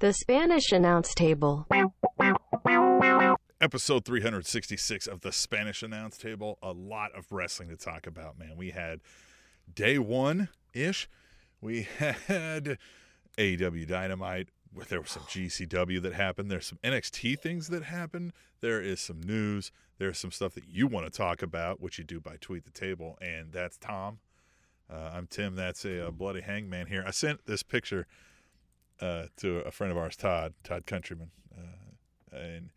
The Spanish Announce Table. Episode 366 of the Spanish Announce Table. A lot of wrestling to talk about, man. We had day one ish. We had AEW Dynamite. There was some GCW that happened. There's some NXT things that happened. There is some news. There's some stuff that you want to talk about, which you do by Tweet the Table. And that's Tom. Uh, I'm Tim. That's a, uh bloody hangman here. I sent this picture uh, to a friend of ours, Todd, Todd Countryman. Uh, and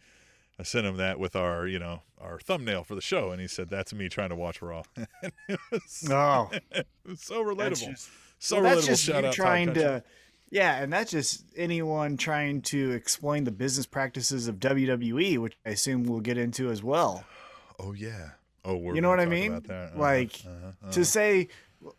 I sent him that with our, you know, our thumbnail for the show, and he said, "That's me trying to watch Raw." and it was, Oh, it was so relatable. that's just, so well, relatable. that's just Shout you out trying Country. to, yeah, and that's just anyone trying to explain the business practices of WWE, which I assume we'll get into as well. Oh yeah. Oh, we're You know what I mean? about that. Uh-huh, Like, uh-huh, uh-huh. To say,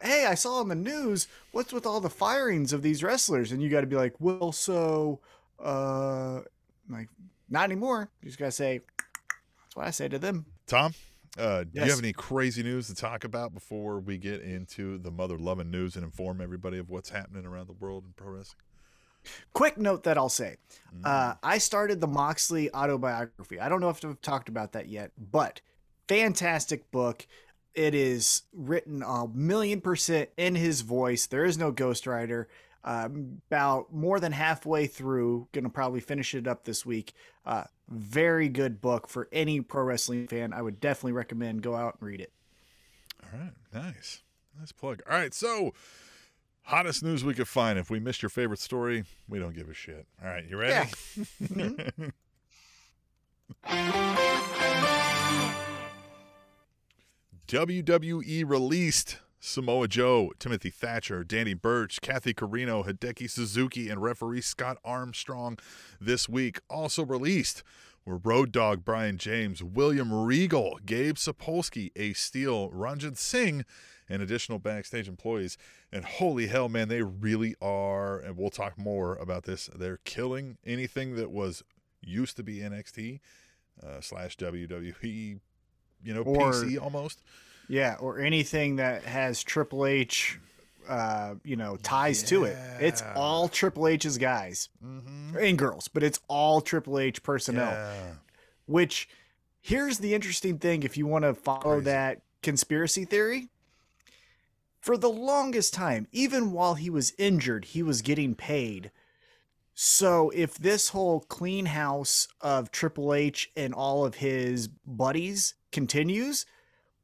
hey, I saw on the news, what's with all the firings of these wrestlers? And you got to be like, well, so, uh, like, not anymore. You just got to say, that's what I say to them. Tom, uh, do you have any crazy news to talk about before we get into the mother loving news and inform everybody of what's happening around the world in pro wrestling? Quick note that I'll say. Mm. Uh, I started the Moxley autobiography. I don't know if I've talked about that yet, but fantastic book. It is written a million percent in his voice. There is no ghostwriter. Um, about more than halfway through, gonna probably finish it up this week. Uh, very good book for any pro wrestling fan. I would definitely recommend go out and read it. All right, nice, nice plug. All right, so hottest news we could find. If we missed your favorite story, we don't give a shit. All right, you ready? Yeah. WWE released Samoa Joe, Timothy Thatcher, Danny Burch, Kathy Carino, Hideki Suzuki, and referee Scott Armstrong this week. Also released were Road Dog Brian James, William Regal, Gabe Sapolsky, Ace Steel, Ranjit Singh, and additional backstage employees. And holy hell, man, they really are. And we'll talk more about this. They're killing anything that was used to be NXT uh, slash WWE, you know, Or- PC almost. Yeah, or anything that has Triple H, uh, you know, ties to it. It's all Triple H's guys Mm-hmm. and girls, but it's all Triple H personnel. Yeah. Which, here's the interesting thing: if you want to follow Crazy. that conspiracy theory, for the longest time, even while he was injured, he was getting paid. So if this whole clean house of Triple H and all of his buddies continues,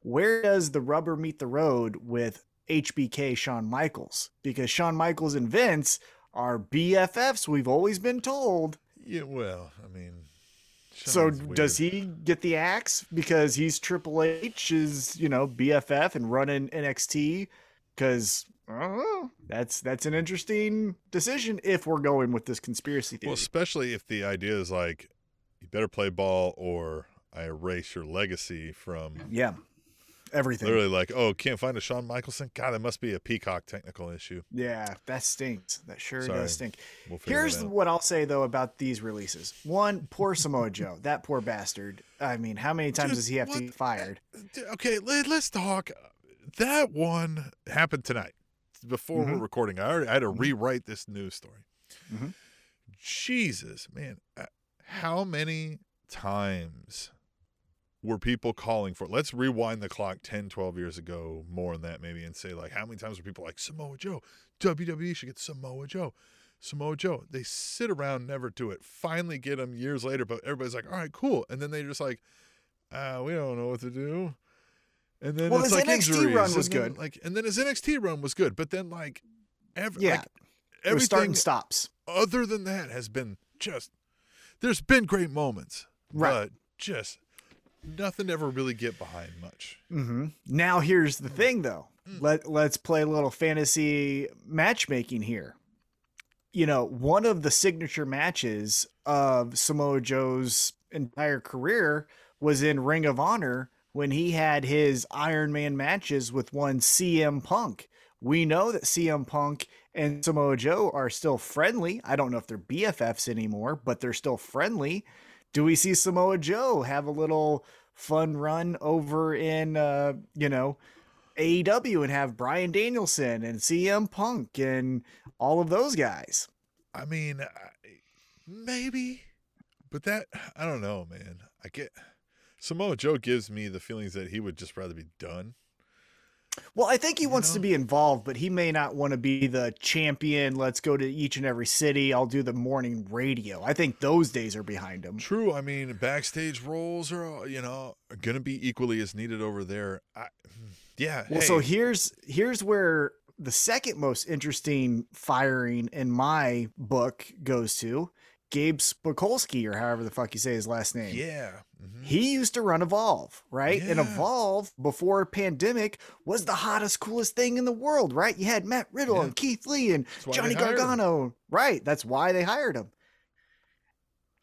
where does the rubber meet the road with HBK Shawn Michaels? Because Shawn Michaels and Vince are BFFs, we've always been told. Yeah, well, I mean, So Shawn's does he get the axe because he's Triple H's, you know, BFF and running NXT? Because I don't know. Uh-huh. That's that's an interesting decision if we're going with this conspiracy theory. Well, especially if the idea is like, you better play ball or I erase your legacy from yeah, everything. literally like, oh, can't find a Shawn Michaelson? God, that must be a Peacock technical issue. Yeah, that stinks. That sure Sorry. does stink. We'll Here's what I'll say though about these releases. One, poor Samoa Joe. That poor bastard. I mean, how many times Dude, does he have to what? get fired? Uh, d- Okay, let, us talk. That one happened tonight before we're Mhm. recording. I, already, I had to rewrite this news story. Mhm. Jesus, man. uh, How many times were people calling for it? let's rewind the clock 10 12 years ago more than that maybe and say like how many times were people like samoa joe wwe should get samoa joe samoa joe they sit around never do it finally get him years later but everybody's like all right cool and then they just like uh, we don't know what to do and then Well, it's his like NXT injuries, run was then, good. like and then his nxt run was good but then like every Yeah, like, everything stops. other than that has been just there's been great moments Right. but just nothing ever really get behind much hmm Now here's the thing, though. Mm. Let Let's play a little fantasy matchmaking here. You know, one of the signature matches of Samoa Joe's entire career was in Ring of Honor when he had his Iron Man matches with one CM Punk. We know that CM Punk and Samoa Joe are still friendly. I don't know if they're BFFs anymore, but they're still friendly. Do we see Samoa Joe have a little fun run over in uh, you know, AEW and have Bryan Danielson and CM Punk and all of those guys? I mean, maybe, but that I don't know, man. I get Samoa Joe gives me the feelings that he would just rather be done. Well, I think he You wants to be involved, but he may not want to be the champion. Let's go to each and every city. I'll do the morning radio. I think those days are behind him. True. I mean, backstage roles are you know gonna be equally as needed over there. I, yeah. Well, hey, so here's here's where the second most interesting firing in my book goes to Gabe Spikolsky, or however the fuck you say his last name. yeah. Mhm. He used to run Evolve, right? And Evolve before pandemic was the hottest, coolest thing in the world, right? You had Matt Riddle Yeah. and Keith Lee and Johnny hired him. Gargano, right? That's why they hired him.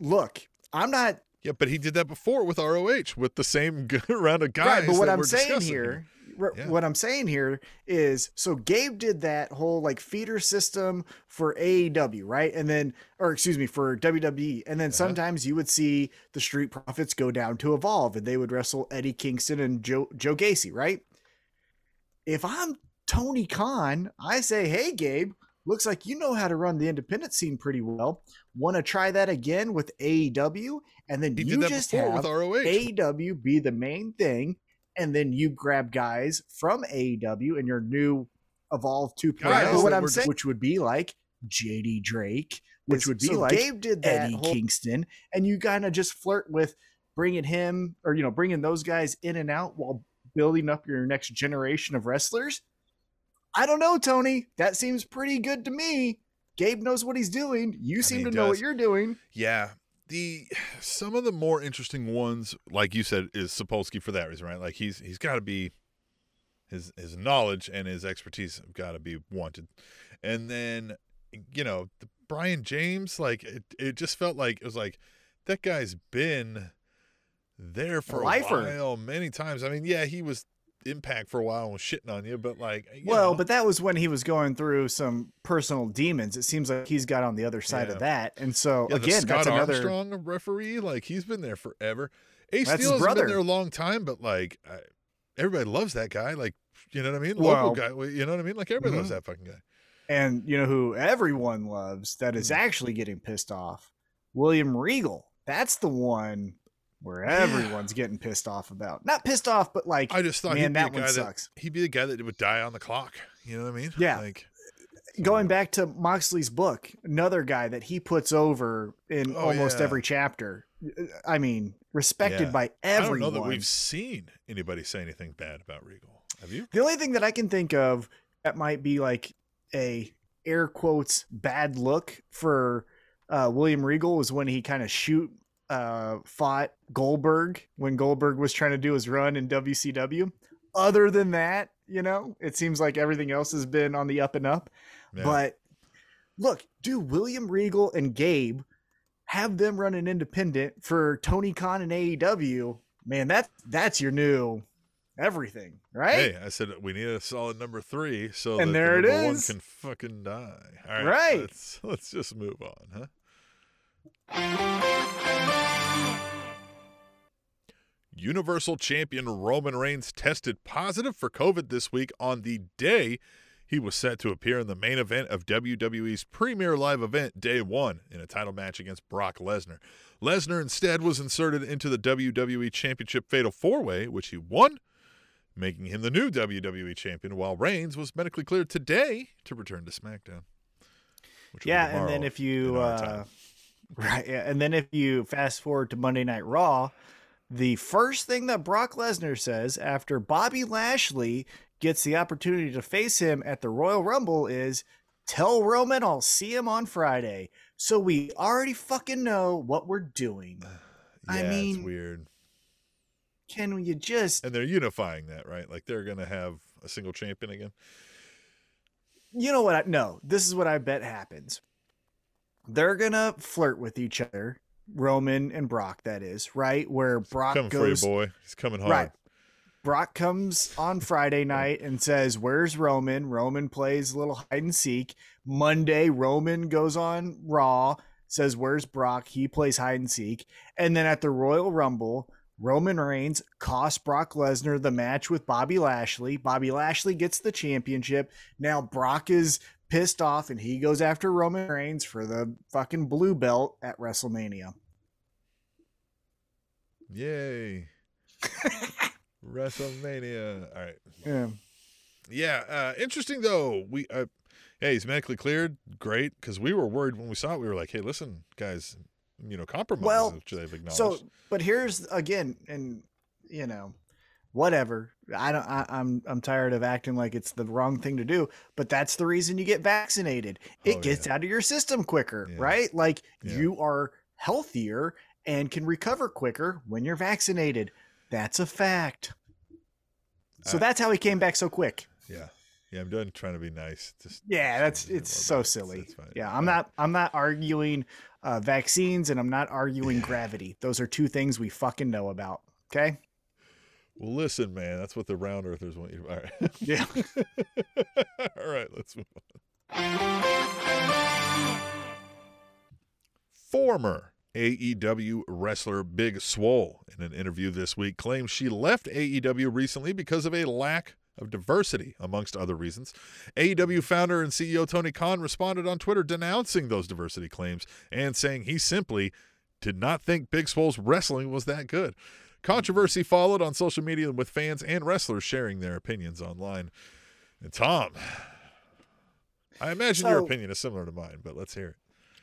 Look, I'm not Yeah, but he did that before with ROH with the same round of guys. right, but what I'm saying here, r- Yeah. what I'm saying here is, so Gabe did that whole like feeder system for AEW, right? And then, or excuse me, for WWE, and then Uh-huh. sometimes you would see the Street Profits go down to Evolve, and they would wrestle Eddie Kingston and Joe Joe Gacy, right? If I'm Tony Khan, I say, hey Gabe, looks like you know how to run the independent scene pretty well. Want to try that again with AEW, and then He you just have with ROH. AEW be the main thing, and then you grab guys from AEW and your new Evolve 2.0, Guys oh, what I'm saying, which would be like JD Drake, which would be so like Gabe did that Eddie Eddie Kingston, and you kind of just flirt with bringing him or you know bringing those guys in and out while building up your next generation of wrestlers. I don't know, Tony. That seems pretty good to me. Gabe knows what he's doing. You I seem mean, to know what you're doing. Yeah. The some of the more interesting ones, like you said, is Sapolsky for that reason, right? Like he's he's got to be his his knowledge and his expertise have got to be wanted, and then you know the Brian James, like it, it just felt like it was like that guy's been there for a lifer. while many times. I mean, yeah, he was Impact for a while and was shitting on you, but like, you Well, know, but that was when he was going through some personal demons. It seems like he's got on the other side Yeah. of that. And so Yeah, again, Scott that's another Armstrong referee, like he's been there forever. Ace That's Steel has been there a long time, but like I, everybody loves that guy. Like you know what I mean? Well- Local guy. You know what I mean? Like everybody loves Mhm. that fucking guy. and you know who everyone loves that Hmm. actually getting pissed off? William Regal. That's the one where everyone's getting pissed off about. Not pissed off, but like I just thought man, he'd be that one guy that sucks. he'd be the guy that would die on the clock. You know what I mean? Yeah. Like going back to Moxley's book, another guy that he puts over in Oh, almost yeah. every chapter. I mean, respected Yeah. by I don't everyone. know that we've seen anybody say anything bad about Regal. Have you? The only thing that I can think of that might be like a air quotes bad look for uh, William Regal was when he kind of shoot uh, fought Goldberg when Goldberg was trying to do his run in WCW. Other than that, you know, it seems like everything else has been on the up and up. Yeah. But look, do William Regal and Gabe have them run an independent for Tony Khan and AEW? Man, that that's your new everything, right? Hey, I said we need a solid number three so And there it the number one can fucking die. All right, Right. Let's, let's just move on, huh? Universal Champion Roman Reigns tested positive for COVID this week on the day he was set to appear in the main event of WWE's premier live event, Day One, in a title match against Brock Lesnar. Lesnar instead was inserted into the WWE Championship Fatal Four Way, which he won, making him the new WWE Champion, while Reigns was medically cleared today to return to SmackDown. Yeah, and then if you uh. Right, yeah, and then if you fast forward to Monday Night Raw, the first thing that Brock Lesnar says after Bobby Lashley gets the opportunity to face him at the Royal Rumble is, "Tell Roman I'll see him on Friday." So we already fucking know what we're doing. I Yeah, mean- it's weird. Can you just And they're unifying that, right? Like they're gonna have a single champion again. you know what? I, no, this is what I bet happens. They're gonna flirt with each other, Roman and Brock. That is right, where Brock Coming goes. for you, boy. He's coming hard. Right. Brock comes on Friday night and says, "Where's Roman?" Roman plays a little hide and seek. Monday, Roman goes on Raw, says, "Where's Brock?" He plays hide and seek, and then at the Royal Rumble. Roman Reigns costs Brock Lesnar the match with Bobby Lashley. Bobby Lashley gets the championship. Now Brock is pissed off and he goes after Roman Reigns for the fucking blue belt at WrestleMania. Yay. WrestleMania. All right. Yeah. Yeah. Uh, interesting though. We uh, hey, he's medically cleared. Great, because we were worried when we saw it. We were like, hey, listen, guys, you know, compromise, Well, which they've acknowledged. So, but here's again, and you know, whatever. I don't. I, I'm I'm tired of acting like it's the wrong thing to do. But that's the reason you get vaccinated. It Oh, gets out of your system quicker, Yeah. right? Like Yeah. you are healthier and can recover quicker when you're vaccinated. That's a fact. So I- that's how he came back so quick. yeah. Yeah, I'm done trying to be nice. Just Yeah, that's it's so that's- silly. that's. Yeah, I'm not I'm not arguing uh, vaccines and I'm not arguing gravity. Those are two things we fucking know about. Okay. Well, listen, man, that's what the round earthers want you to. All right. Yeah. All right, let's move on. Former AEW wrestler Big Swole, in an interview this week, claims she left AEW recently because of a lack of diversity, amongst other reasons. AEW founder and CEO Tony Khan responded on Twitter denouncing those diversity claims and saying he simply did not think Big Swole's wrestling was that good. Controversy followed on social media with fans and wrestlers sharing their opinions online. And Tom, I imagine your opinion is similar to mine, but let's hear it.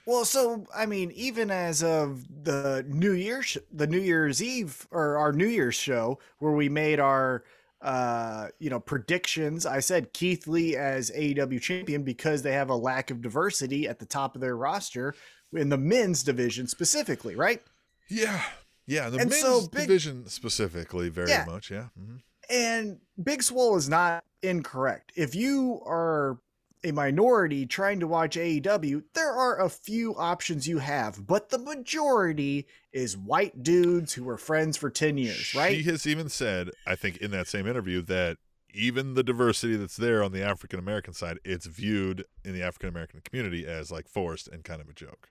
Well, so I mean, even as of the New Year's, the New Year's Eve or our New Year's show, where we made our, uh, you know, predictions, I said Keith Lee as AEW champion because they have a lack of diversity at the top of their roster in the men's division specifically, right? Yeah. Yeah, the And men's so Big- division specifically, very Yeah. much. Yeah. hmm And Big Swole is not incorrect. If you are a minority trying to watch AEW, there are a few options you have, but the majority is white dudes who were friends for 10 years, right? She has even said, I think, in that same interview, that even the diversity that's there on the African American side, it's viewed in the African American community as like forced and kind of a joke.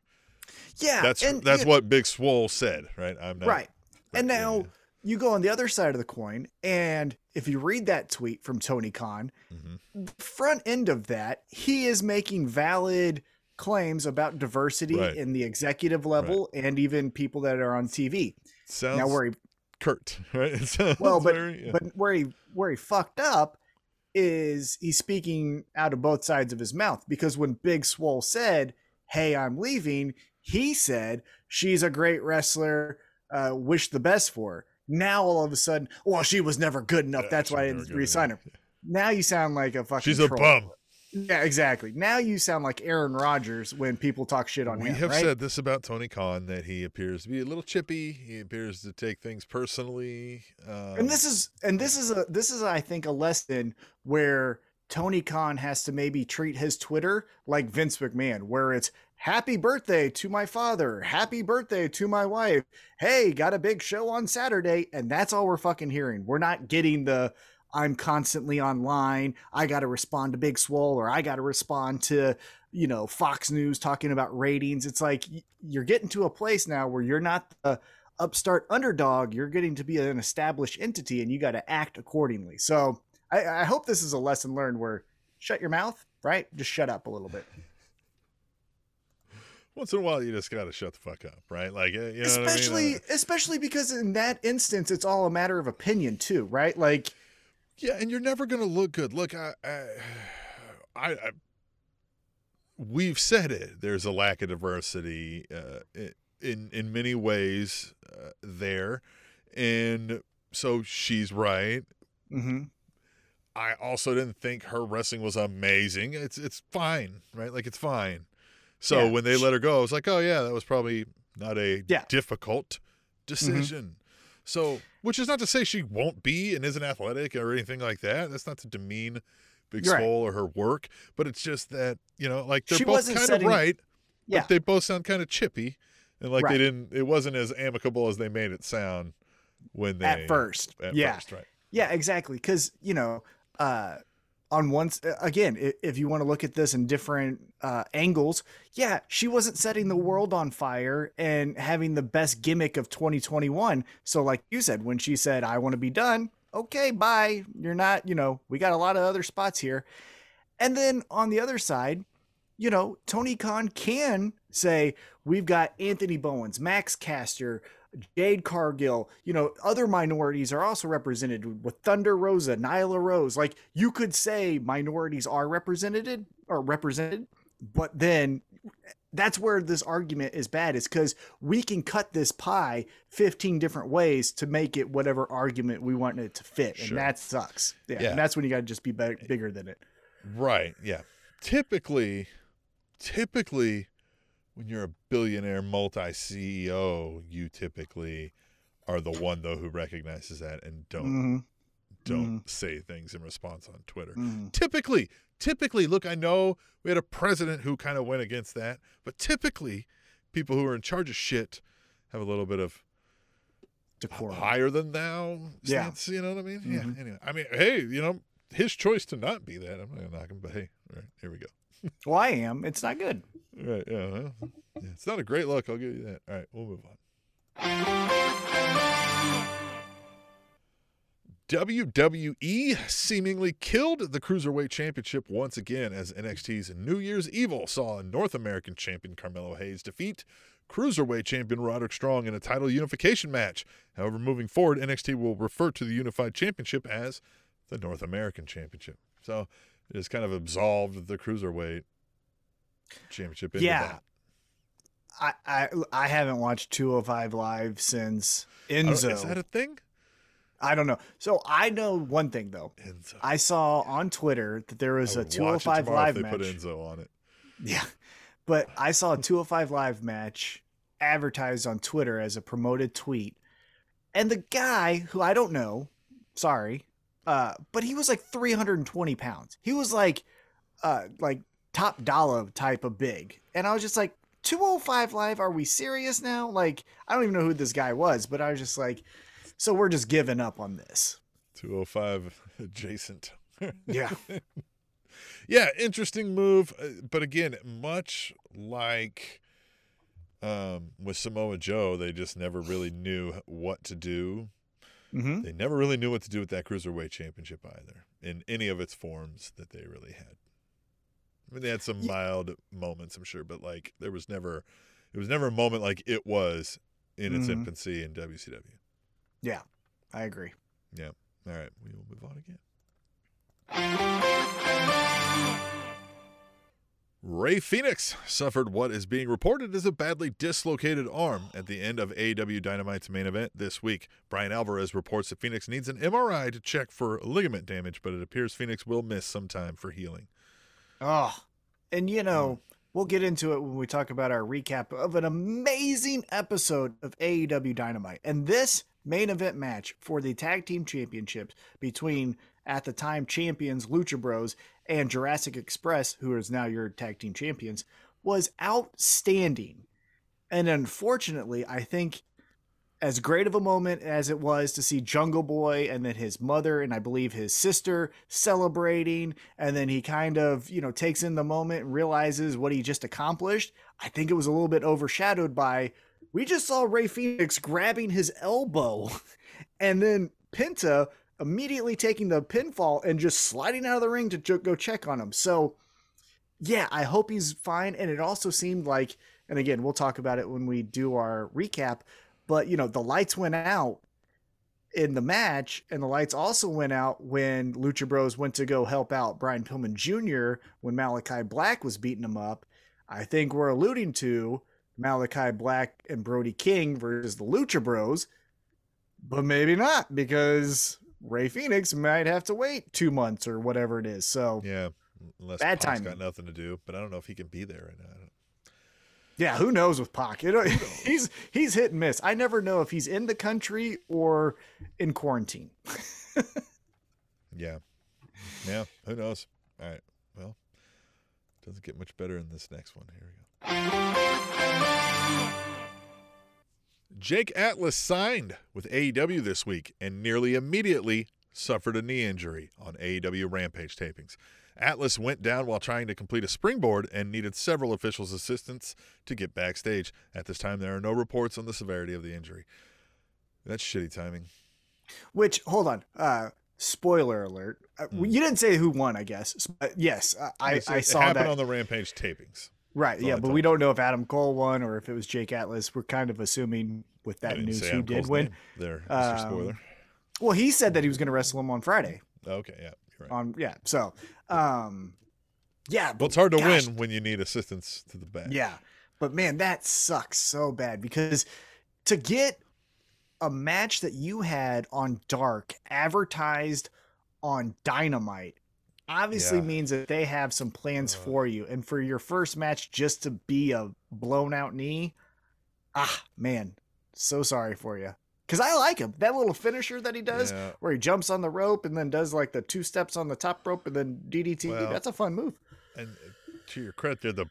Yeah. That's and, that's you- what Big Swole said, right? I'm not right. And yeah, now you go on the other side of the coin, and if you read that tweet from Tony Khan, Mhm. front end of that, he is making valid claims about diversity Right. in the executive level and even people that are on TV. sounds now where he curt, right? Well, but very- yeah. but where he where he fucked up is he's speaking out of both sides of his mouth because when Big Swole said, "Hey, I'm leaving," he said, "She's a great wrestler. Uh, wish the best for her." Now all of a sudden, well, she was never good enough. Yeah, That's why I didn't re-sign her. Now you sound like a fucking. she's a troll. bum. Yeah, exactly. Now you sound like Aaron Rodgers when people talk shit on we him. We have right? said this about Tony Khan that he appears to be a little chippy. He appears to take things personally. Um, and this is and this is a this is I think a lesson where Tony Khan has to maybe treat his Twitter like Vince McMahon, where it's happy birthday to my father, happy birthday to my wife. Hey, got a big show on Saturday, and that's all we're fucking hearing. We're not getting the I'm constantly online. I got to respond to Big Swole, or I got to respond to you know Fox News talking about ratings. It's like you're getting to a place now where you're not the upstart underdog, you're getting to be an established entity and you got to act accordingly. So I, I hope this is a lesson learned where shut your mouth, right? Just shut up a little bit. Once in a while, you just got to shut the fuck up, right? Like, uh, you know what I mean? especially Uh, especially because in that instance it's all a matter of opinion too, right? Like Yeah, and you're never going to look good. Look, I, I, I, I, we've said it. There's a lack of diversity uh, in in many ways uh, there, and so she's right. mm-hmm. I also didn't think her wrestling was amazing. It's it's fine, right? Like it's fine. So Yeah. when they let her go, I was like, oh yeah, that was probably not a Yeah. difficult decision. So, which is not to say she won't be and isn't athletic or anything like that. That's not to demean Big You're right. Or her work, but it's just that you know, like they're She both kind of right, Yeah. but they both sound kind of chippy, and like Right. they didn't. It wasn't as amicable as they made it sound when they at first. At yeah. first, right? Yeah, exactly. Because you know, uh, on once again, if you want to look at this in different uh, angles, yeah, she wasn't setting the world on fire and having the best gimmick of 2021. So, like you said, when she said, "I want to be done," okay, bye. You're not. You know, we got a lot of other spots here. And then on the other side, you know, Tony Khan can say, we've got Anthony Bowens, Max Caster, Jade Cargill, you know, other minorities are also represented with Thunder Rosa, Nyla Rose. Like you could say minorities are represented or represented, but then that's where this argument is bad is because we can cut this pie 15 different ways to make it whatever argument we want it to fit Sure. and that sucks yeah, Yeah. and that's when you got to just be, be- eh, bigger than it Right. Yeah. Typically, typically, when you're a billionaire multi CEO, you typically are the one though who recognizes that and don't Mhm, don't say things in response on Twitter. mhm. Typically, typically, look, I know we had a president who kind of went against that, but typically, people who are in charge of shit have a little bit of Decorum. higher than thou Yeah. stance. You know what I mean? Yeah. Anyway, I mean, hey, you know, his choice to not be that. I'm not gonna knock him, but hey, all right, here we go. Well i am it's not good Right. Yeah, well, yeah. It's not a great look. I'll give you that. All right. We'll move on. WWE seemingly killed the Cruiserweight Championship once again as NXT's New Year's Evil saw North American champion Carmelo Hayes defeat Cruiserweight champion Roderick Strong in a title unification match. However, moving forward, NXT will refer to the Unified Championship as the North American Championship. So has kind of absolved the Cruiserweight Championship into Yeah. that. I, I I haven't watched 205 live since Enzo. Is that a thing? I don't know. So I know one thing though. Enzo. I saw on Twitter that there was a would watch it 205 tomorrow if live they match. put Enzo on it. Yeah. But I saw a 205 live match advertised on Twitter as a promoted tweet. And the guy who I don't know, sorry, uh, but he was like 320 pounds. He was like uh like top dollar type of big. And I was just like, 205 live, are we serious now? Like, I don't even know who this guy was, but I was just like, so we're just giving up on this. 205 adjacent. Yeah. Yeah, interesting move. uh, But again, much like um, with Samoa Joe, they just never really knew what to do. Hmm They never really knew what to do with that Cruiserweight Championship either, in any of its forms that they really had. I mean, they had some Ye- mild moments, I'm sure, but like there was never, it was never a moment like it was in its Mhm. infancy in WCW. Yeah, I agree. Yeah. All right, we will move on again. Rey Fenix suffered what is being reported as a badly dislocated arm at the end of AEW Dynamite's main event this week. Bryan Alvarez reports that Fenix needs an MRI to check for ligament damage, but it appears Fenix will miss some time for healing. Oh, and you know, hmm. we'll get into it when we talk about our recap of an amazing episode of AEW Dynamite. And this main event match for the tag team championships between at the time champions Lucha Bros and Jurassic Express, who is now your tag team champions, was outstanding. And unfortunately, I think as great of a moment as it was to see Jungle Boy and then his mother and I believe his sister celebrating, and then he kind of, you know, takes in the moment and realizes what he just accomplished. I think it was a little bit overshadowed by we just saw Rey Fenix grabbing his elbow and then Penta immediately taking the pinfall and just sliding out of the ring to go check on him. So, yeah, I hope he's fine. And it also seemed like, and again, we'll talk about it when we do our recap, but you know, the lights went out in the match, and the lights also went out when Lucha Bros went to go help out Brian Pillman Jr. when Malachi Black was beating him up. I think we're alluding to Malachi Black and Brody King versus the Lucha Bros, but maybe not because Rey Fenix might have to wait two months or whatever it is. So Yeah, unless Bad Pac's timing. got nothing to do, but I don't know if he can be there right now. I don't- Yeah, who knows with Pac? You know, he's he's hit and miss. I never know if he's in the country or in quarantine. Yeah, yeah, who knows? All right, well, doesn't get much better in this next one. Here we go. Jake Atlas signed with AEW this week and nearly immediately suffered a knee injury on AEW Rampage tapings. Atlas went down while trying to complete a springboard and needed several officials' assistance to get backstage. At this time, there are no reports on the severity of the injury. That's shitty timing. Which hold on. Uh spoiler alert. Uh, Mm. You didn't say who won, I guess. Uh, yes, I, I, I it happened that. on the Rampage tapings. Right, yeah, but we don't know if Adam Cole won or if it was Jake Atlas. We're kind of assuming with that news who Adam did Cole's win. There, Um, Spoiler. Well, he said that he was going to wrestle him on Friday. Okay, yeah, you're right. On yeah, so um, yeah, Well, it's hard to gosh. win when you need assistance to the back. Yeah. But man, that sucks so bad because to get a match that you had on Dark advertised on Dynamite obviously Yeah. means that they have some plans Uh. for you. And for your first match just to be a blown out knee, ah, man, so sorry for you. Because I like him. That little finisher that he does Yeah. where he jumps on the rope and then does like the two steps on the top rope and then DDT. Well, that's a fun move. And uh, to your credit, they're the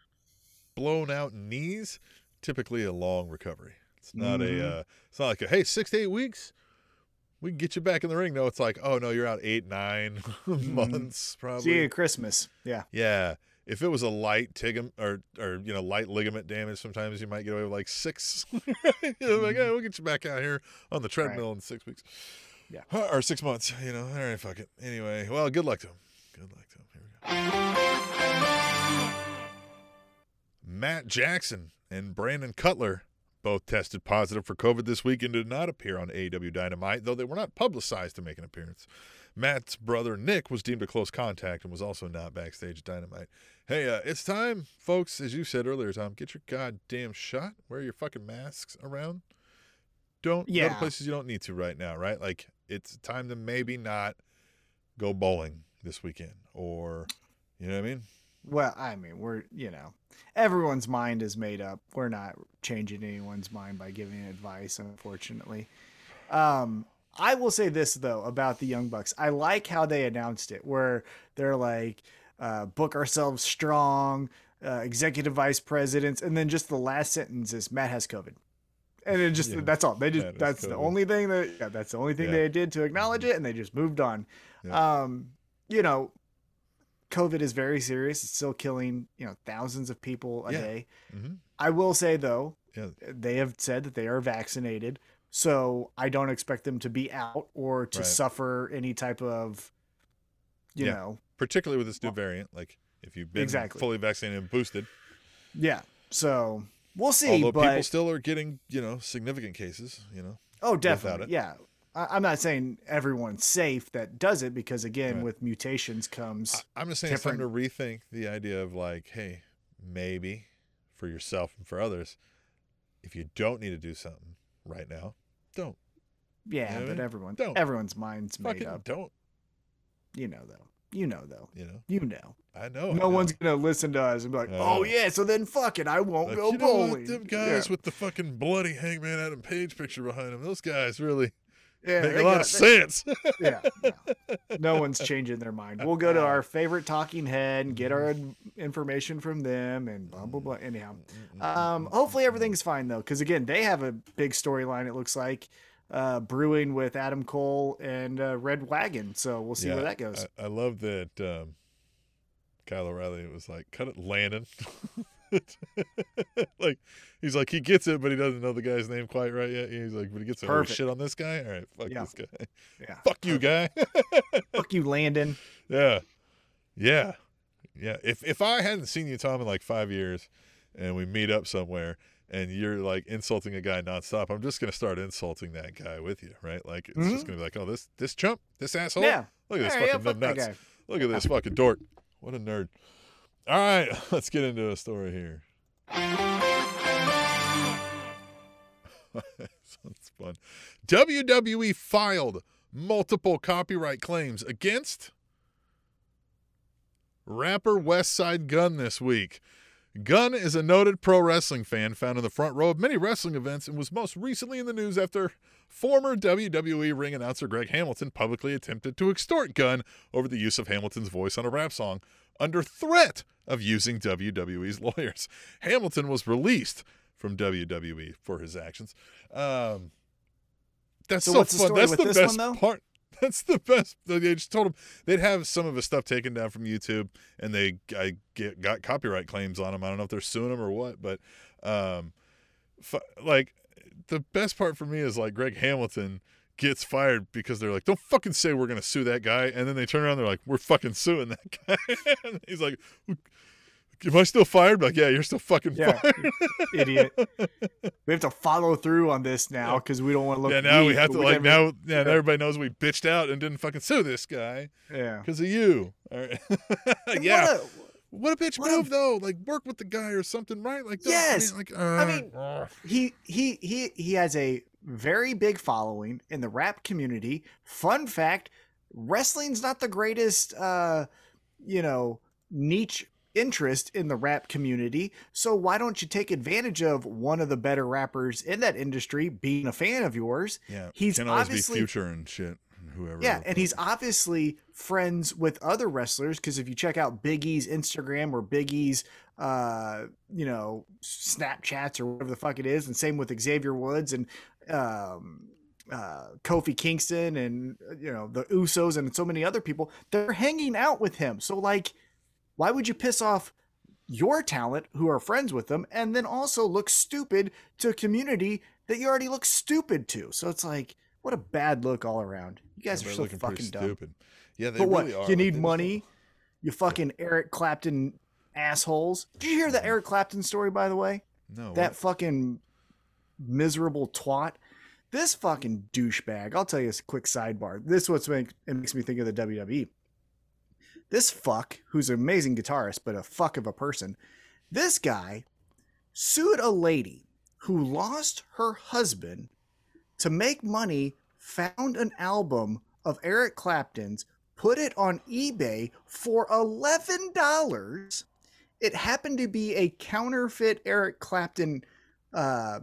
blown out knees typically a long recovery. It's not Mhm. a. Uh, it's not like a hey six to eight weeks. We can get you back in the ring. No, it's like oh no, you're out eight nine mm-hmm. months probably. See you at Christmas. Yeah. Yeah. If it was a light tigam or or you know light ligament damage, sometimes you might get away with like six. you know, like hey, we'll get you back out here on the treadmill in six weeks. Yeah. Or six months. You know, all right, fuck it. Anyway, well, good luck to him. Good luck to him. Here we go. Matt Jackson and Brandon Cutler both tested positive for COVID this week and did not appear on AEW Dynamite, though they were not publicized to make an appearance. Matt's brother Nick was deemed a close contact and was also not backstage at Dynamite. Hey, uh, it's time, folks, as you said earlier, Tom, get your goddamn shot. Wear your fucking masks around. Don't go Yeah. to places you don't need to right now, right? Like, it's time to maybe not go bowling this weekend or, you know what I mean? Well, I mean, we're, you know, everyone's mind is made up. We're not changing anyone's mind by giving advice, unfortunately. Um, I will say this though about the Young Bucks. I like how they announced it, where they're like, uh, "Book ourselves strong," uh, executive vice presidents, and then just the last sentence is Matt has COVID, and it just Yeah. that's all. They just that's the only thing that yeah, that's the only thing Yeah. they did to acknowledge it, and they just moved on. Um, you know, COVID is very serious. It's still killing, you know, thousands of people a Yeah. day. hmm I will say though, Yeah. they have said that they are vaccinated, so I don't expect them to be out or to Right. suffer any type of, you Yeah. know, Particularly with this new variant. Like, if you've been Exactly. fully vaccinated and boosted, yeah. So we'll see. although but people still are getting, you know, significant cases, you know. oh, definitely, it. yeah. I, I'm not saying everyone's safe that does it because again, Right. with mutations comes. I, I'm just saying it's time to rethink the idea of like, hey, maybe for yourself and for others, if you don't need to do something right now, don't. yeah, you know what I but mean? everyone, Don't. everyone's mind's made up. don't. You know though. You know though. You know, You know. I know. I no know. one's gonna listen to us and be like, "Oh yeah, so then fuck it, I won't Like, go you know what? bowling." Them guys yeah. with the fucking bloody Hangman Adam Page picture behind them, those guys really yeah, make a lot got- of sense. they- yeah, no. no one's changing their mind. We'll go to uh, our favorite talking head and get our mm-hmm. information from them and blah blah blah. Anyhow, mm, mm, mm, um, hopefully everything's fine though, because again, they have a big storyline. It looks like uh, brewing with Adam Cole and uh, reDRagon. So we'll see where that goes. I, I love that um, Kyle O'Reilly was like, cut it, Landon. like, he's like, he gets it, but he doesn't know the guy's name quite right yet. He's like, but he gets it. Oh, shit on this guy? All right, fuck Yeah. this guy. yeah, Fuck you, guy. fuck you, Landon. yeah. Yeah. Yeah. If, if I hadn't seen you, Tom, in like five years and we meet up somewhere and you're like insulting a guy nonstop, I'm just going to start insulting that guy with you, right? Like, it's just Mhm. going to be like, oh, this, this chump, this asshole. Yeah. Look at this yeah, fucking fuck that nuts. Look at this fucking dork. What a nerd. All right, let's get into a story here. Sounds fun. WWE filed multiple copyright claims against rapper Westside Gunn this week. Gunn is a noted pro wrestling fan found in the front row of many wrestling events and was most recently in the news after former WWE ring announcer Greg Hamilton publicly attempted to extort Gunn over the use of Hamilton's voice on a rap song under threat of using WWE's lawyers. Hamilton was released from WWE for his actions. Um, that's So so, the fun. story That's the best one, part. That's the best. They just told him they'd have some of his stuff taken down from YouTube, and they I get, got copyright claims on him. I don't know if they're suing him or what, but um, fu- like the best part for me is like Greg Hamilton gets fired because they're like, "Don't fucking say we're gonna sue that guy," and then they turn around, they're like, "We're fucking suing that guy." and he's like, "Am I still fired?" Like, yeah, you're still fucking Yeah. fired. Idiot. We have to follow through on this now because we don't want to look. yeah, now we have but to like never- now. Yeah, now everybody knows we bitched out and didn't fucking sue this guy Yeah. because of you. All right. Yeah. What a, What a bitch What a- move though. Like work with the guy or something, right? Like don't- Yes. I mean, like I uh, mean, uh, he he he he has a very big following in the rap community. Fun fact: wrestling's not the greatest, uh, you know, niche interest in the rap community. So why don't you take advantage of one of the better rappers in that industry being a fan of yours? yeah, he's can always be obviously- future and shit. Whoever. Yeah, and he's obviously friends with other wrestlers because if you check out Big E's Instagram or Big E's, uh, you know, Snapchats or whatever the fuck it is, and same with Xavier Woods and um, uh, Kofi Kingston and you know the Usos and so many other people, they're hanging out with him. So like, why would you piss off? Your talent, who are friends with them, and then also look stupid to a community that you already look stupid to. So it's like, what a bad look all around. You guys Yeah, are so fucking dumb. stupid. Yeah, they But what? really are. You need just money. don't- You fucking Eric Clapton assholes. Did you hear the mm-hmm. Eric Clapton story, by the way? No, That what? fucking miserable twat. This fucking douchebag. I'll tell you a quick sidebar. This what's make it makes me think of the WWE. This fuck, who's an amazing guitarist, but a fuck of a person. This guy sued a lady who lost her husband to make money, found an album of Eric Clapton's, put it on eBay for $11. It happened to be a counterfeit Eric Clapton uh,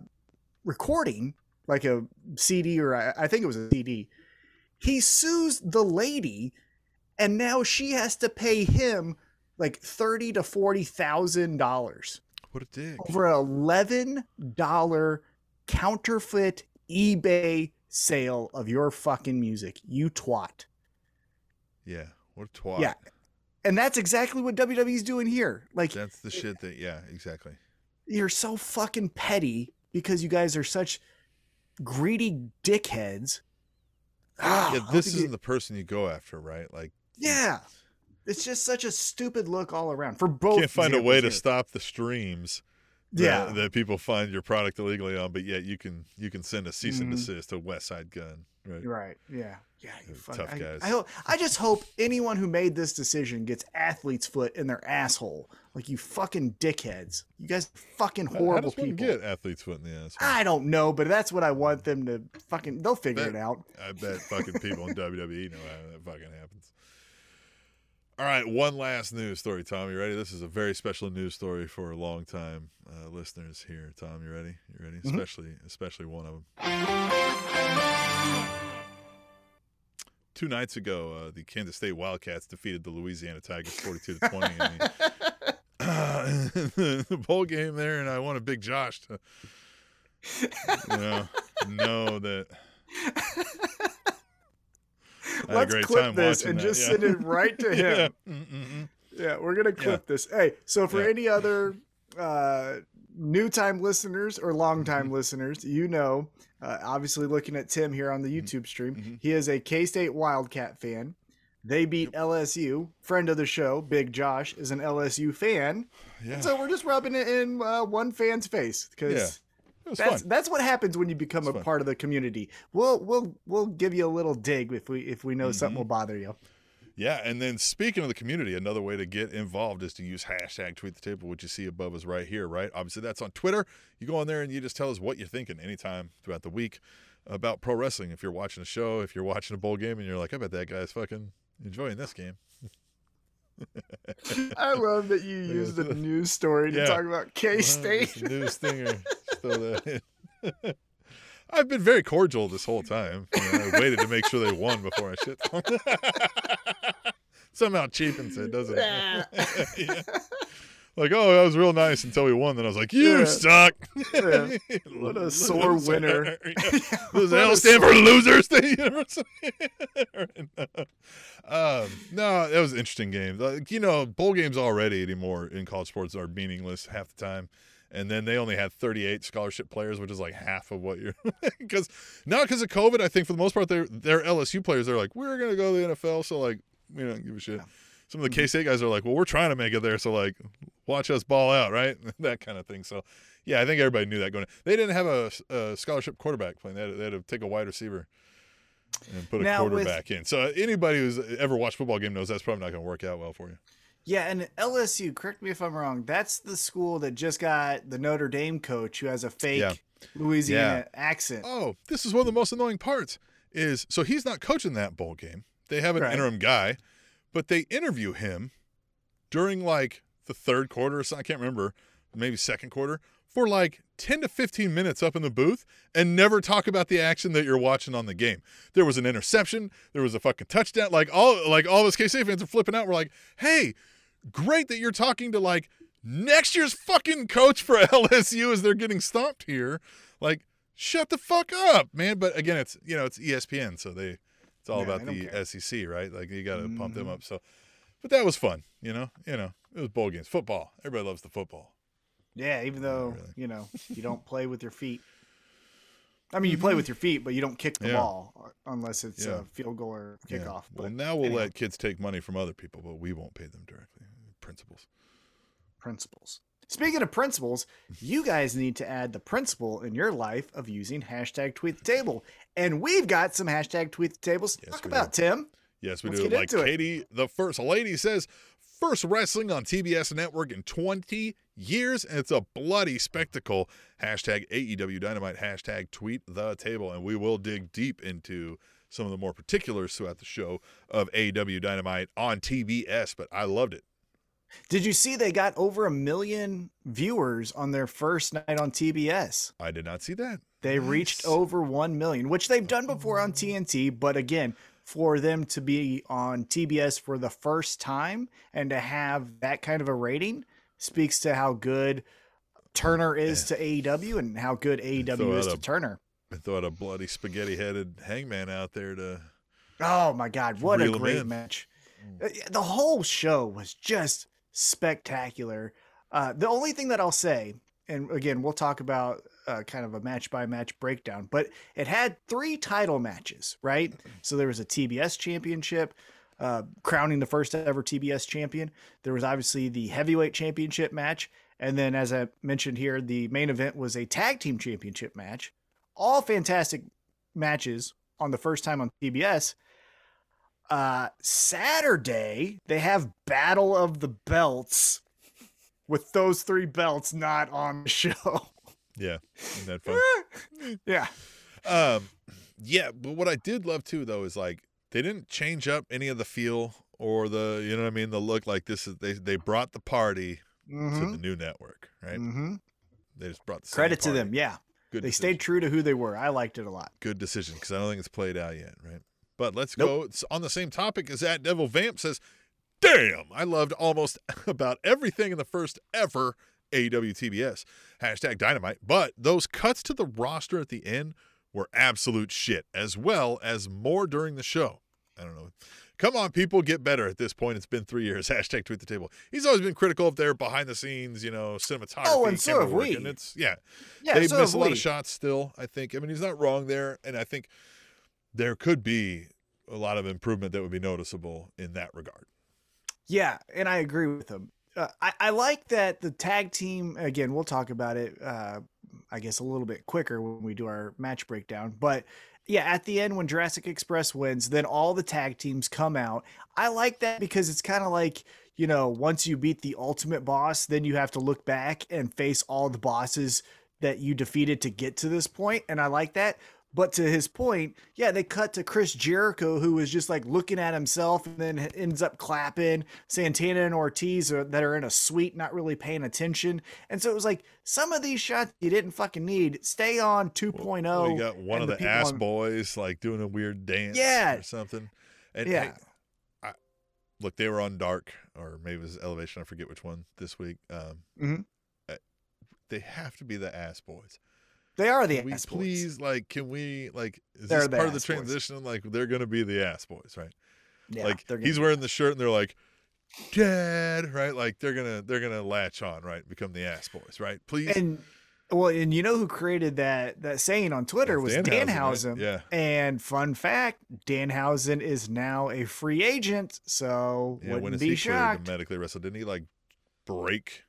recording, like a CD or I, I think it was a CD. He sues the lady, and now she has to pay him like thirty to forty thousand dollars What a dick. over eleven dollar counterfeit eBay sale of your fucking music. You twat. Yeah, what a twat. Yeah. And that's exactly what WWE's doing here. Like That's the shit that. Yeah, exactly. you're so fucking petty because you guys are such greedy dickheads. Ah, yeah, this isn't you- the person you go after, right? Like, Yeah. It's just such a stupid look all around for both. can't find a way to stop the streams. That. Yeah. that people find your product illegally on, but yet you can you can send a cease and Mhm. desist to Westside Gunn, right? Right. Yeah. Yeah. You tough I, guys. I, hope, I just hope anyone who made this decision gets athlete's foot in their asshole. Like you fucking dickheads. You guys fucking horrible How does one people. get athlete's foot in the ass? I don't know, but that's what I want them to fucking. They'll figure Bet- it out. I bet fucking people in WWE know how that fucking happens. All right, one last news story, Tom. You ready? This is a very special news story for long time uh, listeners here. Tom, you ready? You ready? Mhm. Especially, especially one of them. Two nights ago, uh, the Kansas State Wildcats defeated the Louisiana Tigers forty-two to twenty in the, the bowl game there, and I want a Big Josh to, you know, know that. I had a Let's great clip time this and that, just yeah. send it right to him. Yeah. Mm-mm-mm. Yeah, we're gonna clip this. Hey, so for Yeah. any other uh, new time listeners or long Mm-hmm. time listeners, you know, uh, obviously looking at Tim here on the Mhm. YouTube stream, Mhm. he is a K State Wildcat fan. They beat LSU. Friend of the show, Big Josh, is an LSU fan. Yeah, So we're just rubbing it in uh, one fan's face because. Yeah. it was That's fun. that's what happens when you become a fun. part of the community. We'll we'll we'll give you a little dig if we if we know something Mhm. will bother you. Yeah, and then speaking of the community, another way to get involved is to use hashtag tweet the table, which you see above us right here, right? Obviously, that's on Twitter. You go on there and you just tell us what you're thinking anytime throughout the week about pro wrestling. If you're watching a show, if you're watching a bowl game, and you're like, I bet that guy's fucking enjoying this game. I love that you used a news story to Yeah. talk about K State. A news stinger. Throw that in. I've been very cordial this whole time. You know, I waited to make sure they won before I shit. Somehow cheapens it, doesn't it? Yeah. Like, oh, that was real nice until we won. Then I was like, you Yeah. suck. Yeah. What a sore winner. Does L stand for losers? um, no, it was an interesting game. Like, you know, bowl games already anymore in college sports are meaningless half the time. and then they only had 38 scholarship players, which is like half of what you're. Because not because of COVID, I think for the most part, they're they're LSU players. They're like, we're gonna go to the NFL, so like, we don't give a shit. Some of the mm-hmm. K State guys are like, well, we're trying to make it there, so like, watch us ball out, right? that kind of thing. So, yeah, I think everybody knew that going. In. They didn't have a, a scholarship quarterback playing. They had, they had to take a wide receiver and put a Now, with- quarterback in. So anybody who's ever watched football game knows that's probably not going to work out well for you. Yeah, and LSU, correct me if I'm wrong, that's the school that just got the Notre Dame coach who has a fake Yeah. Louisiana accent. Oh, this is one of the most annoying parts. Is so he's not coaching that bowl game. They have an Right. interim guy, but they interview him during like the third quarter or something. I can't remember, maybe second quarter for like 10 to 15 minutes up in the booth and never talk about the action that you're watching on the game. There was an interception, there was a fucking touchdown. Like all like all of us K-State fans are flipping out. We're like, "Hey, great that you're talking to like next year's fucking coach for LSU as they're getting stomped here. Like, shut the fuck up, man. But again, it's you know it's ESPN, so they it's all Yeah, about the care. SEC, right? Like you got to pump them up. So, but that was fun, you know. You know, it was bowl games, football. Everybody loves the football. Yeah, even though, really. you know, you don't play with your feet. I mean, you play with your feet, but you don't kick the Mm-hmm. Yeah. ball unless it's Yeah. a field goal or Yeah. kickoff. Well, But now we'll let kids take money from other people, but we won't pay them directly. Principles. principles. Speaking of principles, you guys need to add the principle in your life of using hashtag tweet the table. And we've got some hashtag tweet the tables to Yes, talk about, Tim. Yes, we Let's do. get Like into it. Katie, the first lady says, first wrestling on TBS network in 20 years, and it's a bloody spectacle. Hashtag AEW Dynamite, hashtag tweet the table. And we will dig deep into some of the more particulars throughout the show of AEW Dynamite on TBS, but I loved it. Did you see they got over a million viewers on their first night on TBS? I did not see that. They reached over 1 million, which they've done before on TNT. But again, for them to be on TBS for the first time and to have that kind of a rating speaks to how good Turner is to AEW and how good AEW is to a- Turner. I thought a bloody spaghetti headed hangman out there to. Oh my God, what a great. Mm. match. Uh, The whole show was just spectacular. Uh, the only thing that I'll say, and again, we'll talk about uh, kind of a match by match breakdown, but it had three title matches, right? So there was a TBS championship, uh, crowning the first ever TBS champion. There was obviously the heavyweight championship match. And then, as I mentioned here, the main event was a tag team championship match. All fantastic matches on the first time on TBS. Uh, Saturday, they have Battle of the Belts with those three belts not on the show. Yeah, isn't that fun? yeah. Um, yeah, but what I did love too, though, is like they didn't change up any of the feel or the, you know what I mean, the look. Like this is they they brought the party to hmm the new network, right? hmm They just brought the Credit to them. Yeah. Good they decision. stayed true to who they were. I liked it a lot. Good decision because I don't think it's played out yet, right? But let's Nope. go it's on the same topic as that Devil Vamp says. Damn, I loved almost about everything in the first ever AEW TBS. Hashtag dynamite. But those cuts to the roster at the end were absolute shit, as well as more during the show. I don't know. Come on, people, get better at this point. It's been three years. Hashtag tweet the table. He's always been critical of their behind the scenes, you know, cinematography. Oh, and so have we. And it's yeah, Yeah. they so miss a lot we. of shots still. I think. I mean, he's not wrong there, and I think there could be a lot of improvement that would be noticeable in that regard. Yeah, and I agree with him. Uh, I, I like that the tag team. Again, we'll talk about it. Uh, I guess a little bit quicker when we do our match breakdown. But yeah, at the end when Jurassic Express wins, then all the tag teams come out. I like that because it's kind of like you know, once you beat the ultimate boss, then you have to look back and face all the bosses that you defeated to get to this point, and I like that. But to his point, yeah, they cut to Chris Jericho, who was just like looking at himself and then ends up clapping. Santana and Ortiz are, that are in a suite, not really paying attention. And so it was like some of these shots you didn't fucking need. Stay on 2.0. Well, you got one of the, people ass on- boys like doing a weird dance, Yeah. or something. And Yeah. I, I, look, they were on Dark, or maybe it was Elevation. I forget which one this week. Um, Mhm. uh, they have to be the ass boys. They are the Can we ass boys. please, like, can we, like, is They're this part of the ass boys. transition? Like, they're going to be the ass boys, right? Yeah, like, he's wearing the shirt, and they're like, Dad, right? Like they're gonna they're gonna latch on, right? Become the ass boys, right? Please. And well, and you know who created that that saying on Twitter was Danhausen, right? Yeah. And fun fact, Danhausen is now a free agent, so Yeah, wouldn't is be he shocked. medically wrestle? Didn't he like break?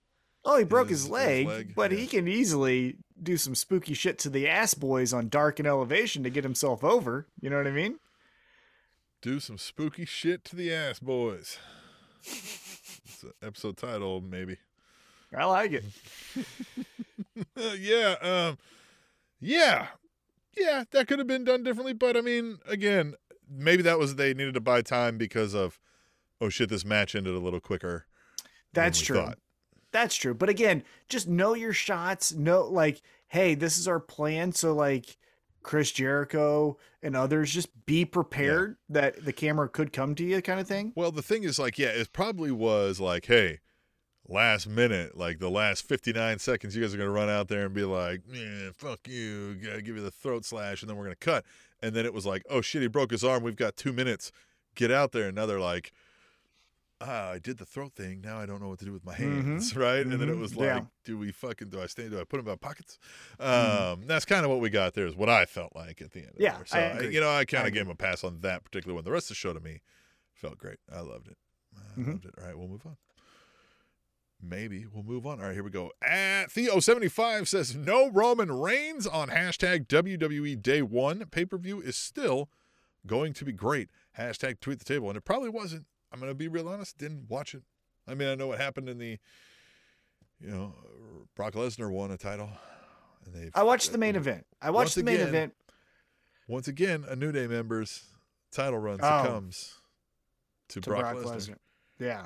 Oh, he broke his- his, his leg, leg, but yeah. he can easily do some spooky shit to the ass boys on Dark and Elevation to get himself over. You know what I mean? Do some spooky shit to the ass boys. it's an episode title, maybe. I like it. yeah, um, yeah, yeah. That could have been done differently, but I mean, again, maybe that was they needed to buy time because of, oh shit, this match ended a little quicker. That's true. thought. That's true. But again, just know your shots. Know like, hey, this is our plan. So like Chris Jericho and others, just be prepared that the camera could come to you, kind of thing. Well, the thing is, like, yeah, it probably was like, hey, last minute, like the last 59 seconds, you guys are going to run out there and be like, yeah, fuck you, gotta give you the throat slash, and then we're going to cut. And then it was like, oh shit, he broke his arm. We've got two minutes. Get out there. And now they're like, ah, I did the throat thing. Now I don't know what to do with my hands, right? And then it Mhm. was Yeah. like, do we fucking, do I stay, do I put them in my pockets? Mhm. Um, That's kind of what we got there, is what I felt like at the end of Yeah, there. So, I you know, I kind of gave him a pass on that particular one. The rest of the show to me felt great. I loved it. I Mhm. loved it. All right, we'll move on. Maybe we'll move on. All right, here we go. At Theo75 says no Roman Reigns on hashtag WWE Day One. Pay per view is still going to be great. Hashtag tweet the table. And it probably wasn't. I'm going to be real honest. Didn't watch it. I mean, I know what happened in the, you know, Brock Lesnar won a title. And they I watched the main event. I watched the main again, event. Once again, a New Day member's title run Oh. succumbs to, To Brock, Brock Lesnar. Lesnar. Yeah.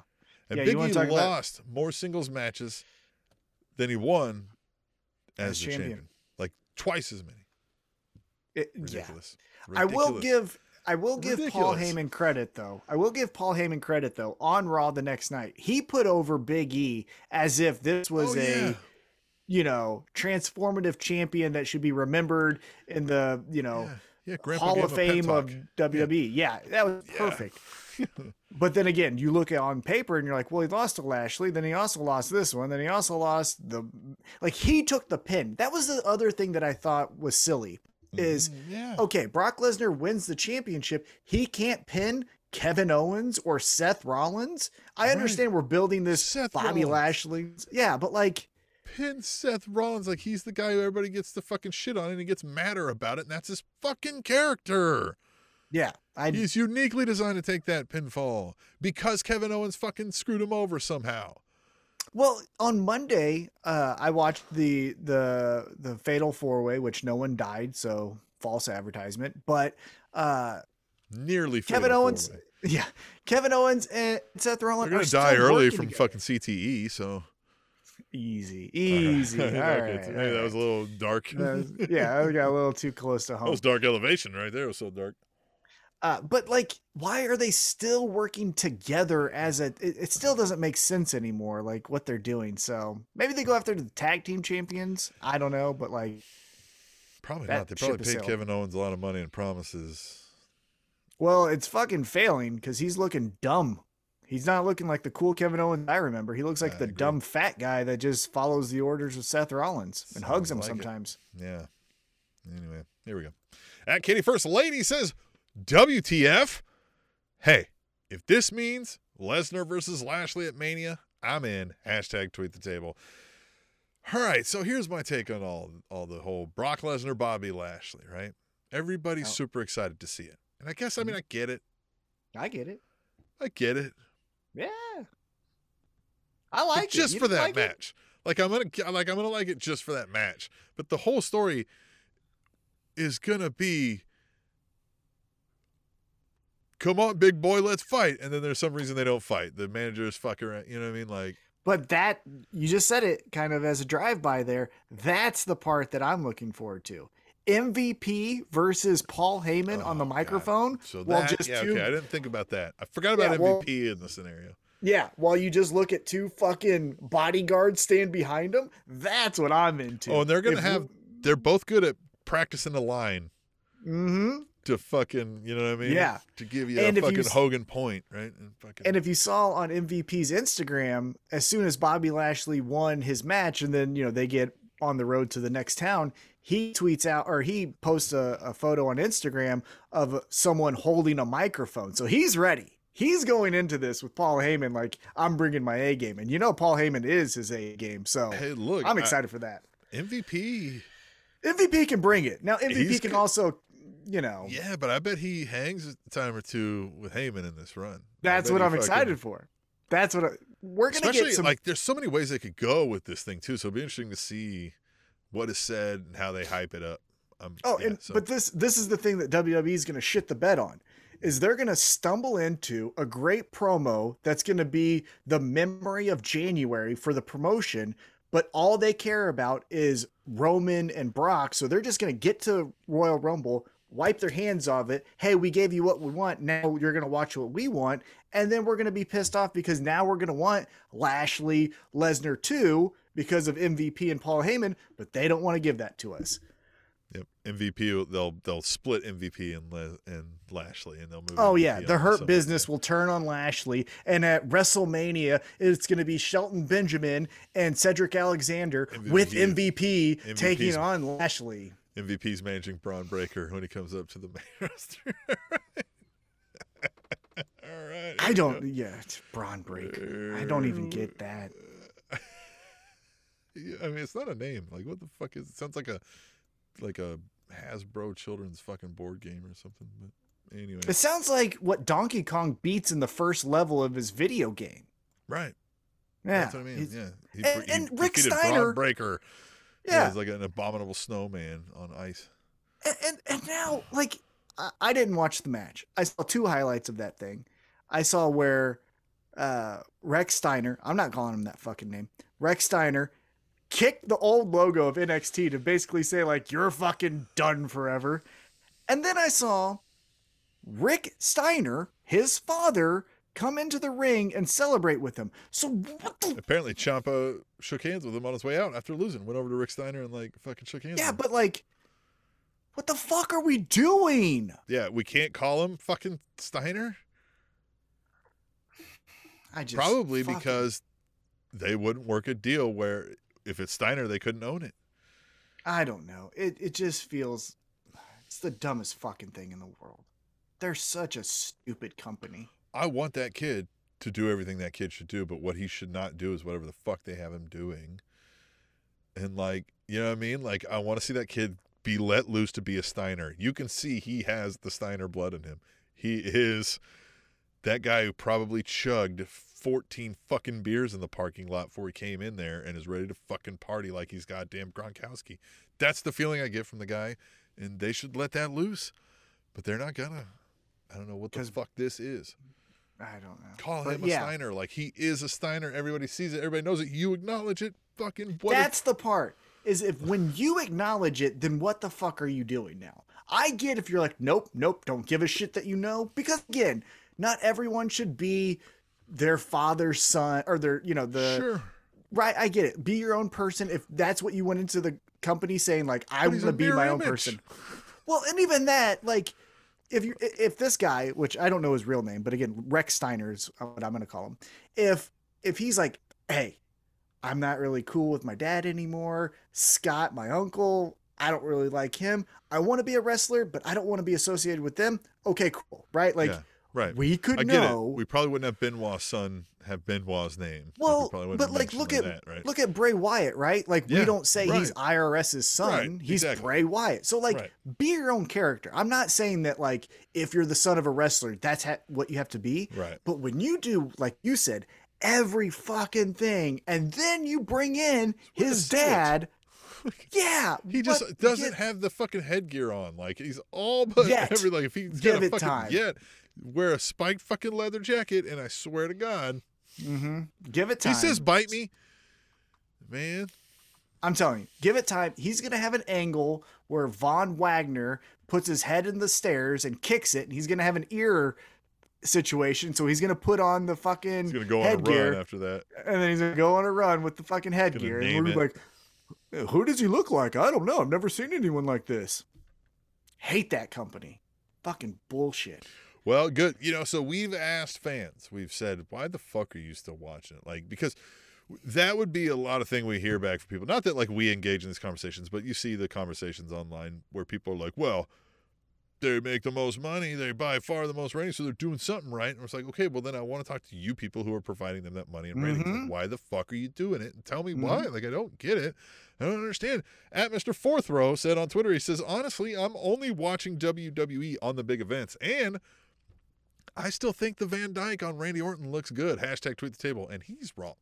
And Yeah, Big E talk about- lost more singles matches than he won as, As the champion. champion. Like twice as many. It- yeah. Ridiculous. I will give I will give Paul Ridiculous. Heyman credit though. I will give Paul Heyman credit though. On Raw the next night, he put over Big E as if this was Oh, a yeah. you know transformative champion that should be remembered in the you know Yeah, yeah Hall of him a pep Fame of. WWE. Yeah, that was perfect. But then again, you look at on paper and you're like, well, he lost to Lashley. Then he also lost this one. Then he also lost the like he took the pin. That was the other thing that I thought was silly. Is Mhm, yeah. okay, Brock Lesnar wins the championship. He can't pin Kevin Owens or Seth Rollins. I Right. understand we're building this Seth Bobby Rollins. Lashley. Yeah, but like, Pin Seth Rollins like he's the guy who everybody gets the fucking shit on and he gets madder about it, and that's his fucking character. yeah, I He's uniquely designed to take that pinfall because Kevin Owens fucking screwed him over somehow. Well, on Monday, uh, I watched the the the Fatal Four Way, which no one died, so false advertisement. But uh, Nearly Kevin Owens, four-way. yeah, Kevin Owens and Seth Rollins They're are gonna die early from together. fucking CTE. So easy, easy. All Okay, right, hey, that was a little dark. Was- yeah, that got a little too close to That home. was dark elevation right there. It was so dark. Uh, but like, why are they still working together as a? It, it still doesn't make sense anymore. Like what they're doing. So maybe they go after the tag team champions. I don't know, but like, Probably not. They probably paid. Kevin Owens a lot of money and promises. well, it's fucking failing because he's looking dumb. He's not looking like the cool Kevin Owens I remember. He looks like I the agree. dumb fat guy that just follows the orders of Seth Rollins and hugs him like it. sometimes. Yeah. Anyway, here we go. At Katie First Lady says, WTF? Hey, if this means Lesnar versus Lashley at Mania, I'm in. Hashtag tweet the table. All right, so here's my take on all all the whole Brock Lesnar, Bobby Lashley, right? Everybody's Oh. super excited to see it. And I guess I mean mm-hmm. I get it. I get it. I get it. Yeah, I But like it. just You for that like it? match. Like I'm gonna like I'm gonna like it just for that match. But the whole story is gonna be come on, big boy, let's fight. And then there's some reason they don't fight. The managers fuck around. You know what I mean? Like But that you just said it kind of as a drive by there. That's the part that I'm looking forward to. MVP versus Paul Heyman on the oh, God. microphone. So while that, just yeah, two, okay. I didn't think about that. I forgot about Yeah, well- MVP in the scenario. yeah, while you just look at two fucking bodyguards stand behind him. That's what I'm into. Oh, and they're gonna If have they're both good at practicing the line. Mm-hmm. To fucking, you know what I mean? Yeah. To give you And a if you fucking Hogan point, right? And fucking And if you saw on MVP's Instagram, as soon as Bobby Lashley won his match, and then you know they get on the road to the next town, he tweets out or he posts a, a photo on Instagram of someone holding a microphone. So he's ready. He's going into this with Paul Heyman like I'm bringing my A game, and you know Paul Heyman is his A game. So hey, look, I'm I- excited for that. MVP. MVP can bring it. Now MVP can good. also, you know, Yeah, but I bet he hangs a time or two with Heyman in this run. That's what I'm fucking- excited for. That's what I, we're gonna Especially get some. like there's so many ways they could go with this thing too. So it'll be interesting to see what is said and how they hype it up. Um, Oh, yeah, and so- but this this is the thing that WWE is going to shit the bed on. Is they're going to stumble into a great promo that's going to be the memory of January for the promotion, but all they care about is Roman and Brock. So they're just going to get to Royal Rumble, wipe their hands of it. Hey, we gave you what we want. Now you're going to watch what we want. And then we're going to be pissed off because now we're going to want Lashley, Lesnar too because of MVP and Paul Heyman, but they don't want to give that to us. Yep. MVP. They'll they'll split MVP and Les, and Lashley, and they'll move. Oh MVP yeah, the Hurt. Business will turn on Lashley, and at WrestleMania, it's going to be Shelton Benjamin and Cedric Alexander with MVP. MVP taking on Lashley. MVP's managing Bron Breakker when he comes up to the main roster. All right. I don't. Yeah, it's Bron Breakker. I uh, don't even get that. Yeah, I mean, it's not a name. Like, what the fuck is? It sounds like a like a Hasbro children's fucking board game or something. But anyway, It sounds like what Donkey Kong beats in the first level of his video game. right. Yeah, That's what I mean. Yeah. He, and- he and Rick Steiner- Bron Breakker. Yeah. He's like an abominable snowman on ice. and, and and now like I, I didn't watch the match. I saw two highlights of that thing. I saw where uh Rex Steiner, I'm not calling him that fucking name. Rex Steiner kicked the old logo of NXT to basically say like you're fucking done forever. And then I saw Rick Steiner, his father, come into the ring and celebrate with him. So what the Apparently, Ciampa shook hands with him on his way out after losing. Went over to Rick Steiner and like fucking shook hands. Yeah, with him. but like what the fuck are we doing? yeah, we can't call him fucking Steiner. I just Probably fucking- because they wouldn't work a deal where if it's Steiner, they couldn't own it. I don't know. It it just feels it's the dumbest fucking thing in the world. They're such a stupid company. I want that kid to do everything that kid should do, but what he should not do is whatever the fuck they have him doing. And like, you know what I mean? Like, I want to see that kid be let loose to be a Steiner. You can see he has the Steiner blood in him. He is that guy who probably chugged 14 fucking beers in the parking lot before he came in there and is ready to fucking party like he's goddamn Gronkowski. That's the feeling I get from the guy, and they should let that loose. But they're not gonna. I don't know what the fuck this is. I don't know. Call But him a yeah. Steiner. Like he is a Steiner. Everybody sees it. Everybody knows it. You acknowledge it. Fucking what? if- That's the part. Is if when you acknowledge it, then what the fuck are you doing now? I get if you're like, nope, nope, don't give a shit that you know. Because again, not everyone should be their father's son or their, you know, the sure. right. I get it. Be your own person. If that's what you went into the company saying, like, I want to be my own person. Well, and even that, like, if you if this guy, which I don't know his real name, but again, Rex Steiner is uh, what I'm going to call him. If if he's like, hey, I'm not really cool with my dad anymore. Scott, my uncle, I don't really like him. I want to be a wrestler, but I don't want to be associated with them. Okay, cool, right? Like yeah. Right. we could I know. it. We probably wouldn't have Benoit's son have Benoit's name. We well, but like, look at that, right? look at Bray Wyatt, right? Like, Yeah, we don't say he's. IRS's son; Right, he's exactly. Bray Wyatt. So, like, Right. be your own character. I'm not saying that like if you're the son of a wrestler, that's ha- what you have to be. Right. But when you do, like you said, every fucking thing, and then you bring in his switch. dad, yeah, He just doesn't get- have the fucking headgear on. Like he's all but Yet. every like if he's Give got a it fucking time. yet wear a spiked fucking leather jacket, and I swear to God, Mhm. Give it time. he says bite me, man. I'm telling you, give it time. He's gonna have an angle where Von Wagner puts his head in the stairs and kicks it, and he's gonna have an ear situation. So he's gonna put on the fucking He's gonna go on headgear, a run after that. and then he's gonna go on a run with the fucking headgear. And we're like, who does he look like? I don't know. I've never seen anyone like this. Hate that company. fucking bullshit. Well, good. You know, so we've asked fans. We've said, "Why the fuck are you still watching it?" Like because that would be a lot of thing we hear back from people. Not that like we engage in these conversations, but you see the conversations online where people are like, "Well, they make the most money, they by far the most ratings, so they're doing something right." And it's like, okay, well then I want to talk to you people who are providing them that money and ratings. Like, Mhm. why the fuck are you doing it? And tell me Mhm. why. Like I don't get it. I don't understand. At Mr. Fourth Row said on Twitter, he says, honestly, I'm only watching WWE on the big events. And I still think the Van Dyke on Randy Orton looks good. Hashtag tweet the table. And he's wrong.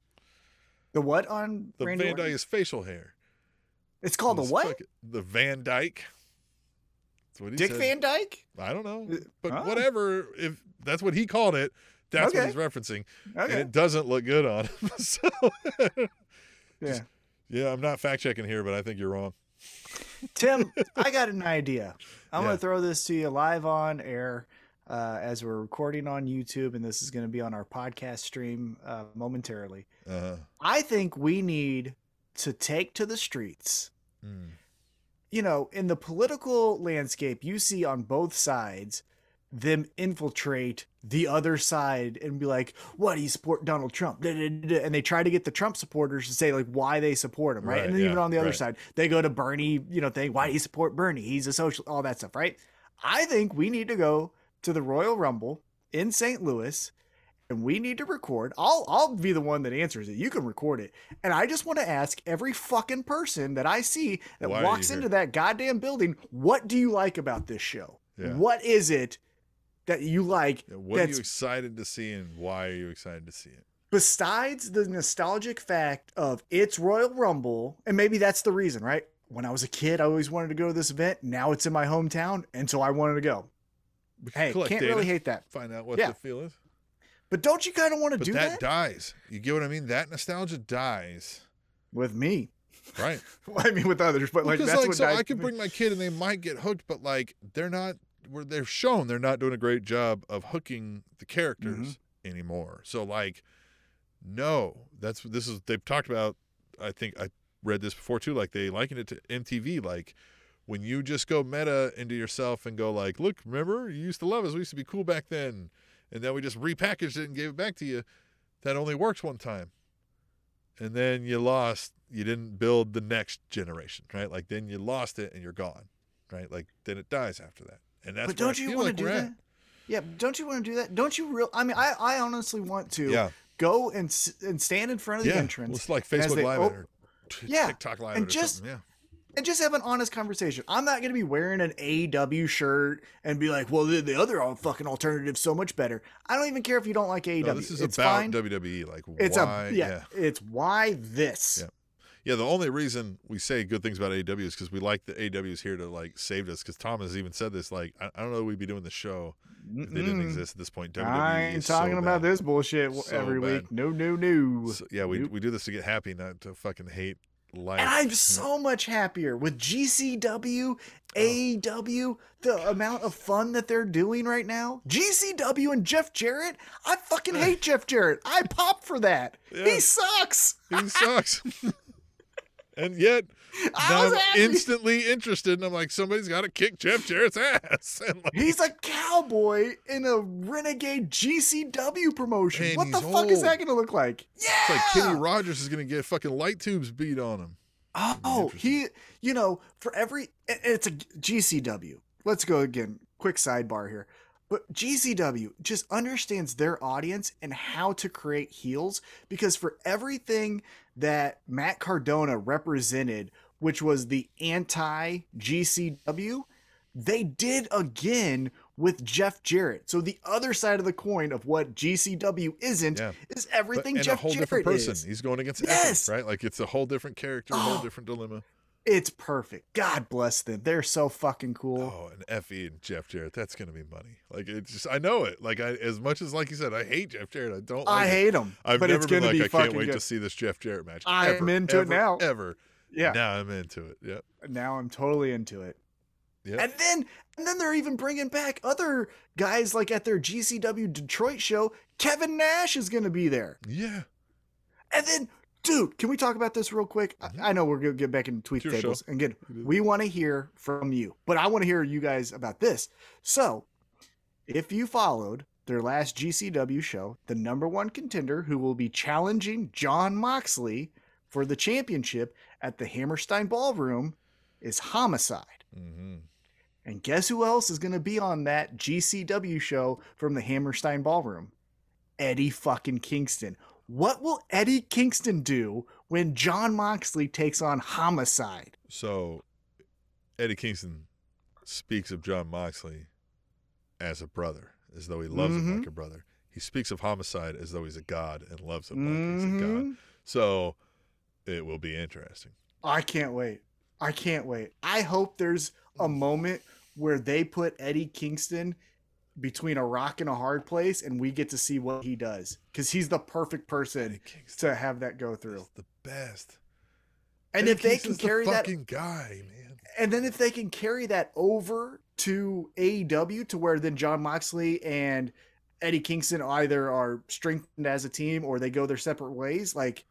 The what on The Randy Van Orton? Dyke is facial hair. It's called the what? fucking- the Van Dyke. That's what he Dick said. Van Dyke? I don't know. Uh, But oh. whatever. If that's what he called it, that's what he's referencing. And it doesn't look good on him. so, Yeah. yeah, I'm not fact checking here, but I think you're wrong. Tim, I got an idea. I'm Yeah. going to throw this to you live on air uh, as we're recording on YouTube, and this is going to be on our podcast stream uh, momentarily. Uh, I think we need to take to the streets. mm, You know, in the political landscape, you see on both sides them infiltrate the other side and be like, "What do you support Donald Trump?" And they try to get the Trump supporters to say like why they support him, right? Right, and then even on the other right. side, they go to Bernie, you know, thing, "Why do you support Bernie? He's a social," all that stuff, right? I think we need to go to the Royal Rumble in St. Louis and we need to record. I'll I'll be the one that answers it. You can record it. And I just want to ask every fucking person that I see that Why walks into that goddamn building, what do you like about this show? Yeah. What is it that you like yeah, what are you excited to see and why are you excited to see it? besides the nostalgic fact of it's Royal Rumble, and maybe that's the reason, right? When I was a kid, I always wanted to go to this event. Now it's in my hometown, and so I wanted to go. Hey, can't data, really hate that. Find out what Yeah. the feel is. But don't you kind of want to do that, that, dies. You get what I mean? That nostalgia dies. with me? Right. Well, I mean, with others, but like because that's like what so dies I can bring my kid and they might get hooked, but like they're not where they're shown they're not doing a great job of hooking the characters Mm-hmm. anymore. So like no, that's this is they've talked about I think I read this before too, like they likened it to MTV, like when you just go meta into yourself and go like, look, remember you used to love us, we used to be cool back then, and then we just repackaged it and gave it back to you. That only works one time. And then you lost, you didn't build the next generation, right? Like then you lost it and you're gone, right? Like then it dies after that. And that's but don't you want like to do we're at. that? Yeah, don't you want to do that? Don't you real? I mean, I, I honestly want to Yeah. go and and stand in front of the Yeah. entrance Well, it's like Facebook Live op- or t- Yeah, TikTok Live and or just- something. Yeah. And just have an honest conversation. I'm not going to be wearing an AEW shirt and be like, "Well, the, the other fucking alternative's so much better." I don't even care if you don't like AEW. No, this is it's about fine. WWE. Like it's why? a yeah, It's why this. Yeah. Yeah, the only reason we say good things about AEW is because we like the AEW's here to like save us. Because Tom has even said this, like, I, I don't know we'd be doing the show if they didn't exist at this point. WWE I ain't is so talking about bad. this bullshit So every bad. week. No, no, no. So, yeah, we Nope. we do this to get happy, not to fucking hate life. And I'm so much happier with GCW, Oh. AEW, the amount of fun that they're doing right now. GCW and Jeff Jarrett, I fucking hate Jeff Jarrett. I pop for that. Yeah. He sucks. he sucks. and yet I now was I'm instantly interested, and I'm like, somebody's got to kick Jeff Jarrett's ass. Like, He's a cowboy in a renegade GCW promotion. What the fuck is that going to look like? Yeah. it's like Kenny Rogers is gonna get fucking light tubes beat on him. Oh, he, you know, for every, it's a GCW. Let's go again. Quick sidebar here. But GCW just understands their audience and how to create heels because for everything that Matt Cardona represented, which was the anti GCW, they did again with Jeff Jarrett. So the other side of the coin of what GCW isn't Yeah. is But, everything and Jeff a whole Jarrett different person. is. He's going against Yes. Right? Like it's a whole different character, a whole Oh. different dilemma. It's perfect. God bless them. They're so fucking cool. Oh, and Effy and Jeff Jarrett, that's gonna be money. Like it's just I know it. Like I as much as like you said, I hate Jeff Jarrett. I don't like I it. hate them, I've but never it's been gonna like be I can't wait good. to see this Jeff Jarrett match. I'm ever, into it now. Ever. yeah, Now I'm into it. Yeah. now I'm totally into it. Yeah. And then, and then they're even bringing back other guys like at their GCW Detroit show. Kevin Nash is going to be there. Yeah. And then, dude, can we talk about this real quick? I- Mhm. I, know we're going to get back into tweet It's tables. And again, we want to hear from you, but I want to hear you guys about this. So if you followed their last GCW show, the number one contender who will be challenging Jon Moxley for the championship at the Hammerstein Ballroom is Homicide. hmm And guess who else is going to be on that GCW show from the Hammerstein Ballroom? Eddie fucking Kingston. What will Eddie Kingston do when Jon Moxley takes on Homicide? So, Eddie Kingston speaks of Jon Moxley as a brother, as though he loves him Mhm. like a brother. He speaks of homicide as though he's a god and loves him like he's a god. Mhm. So, it will be interesting. I can't wait. I can't wait. I hope there's a moment where they put Eddie Kingston between a rock and a hard place and we get to see what he does because he's the perfect person to have that go through. the best. And if they can carry the that guy, man. and then if they can carry that over to AEW to where then Jon Moxley and Eddie Kingston either are strengthened as a team or they go their separate ways, like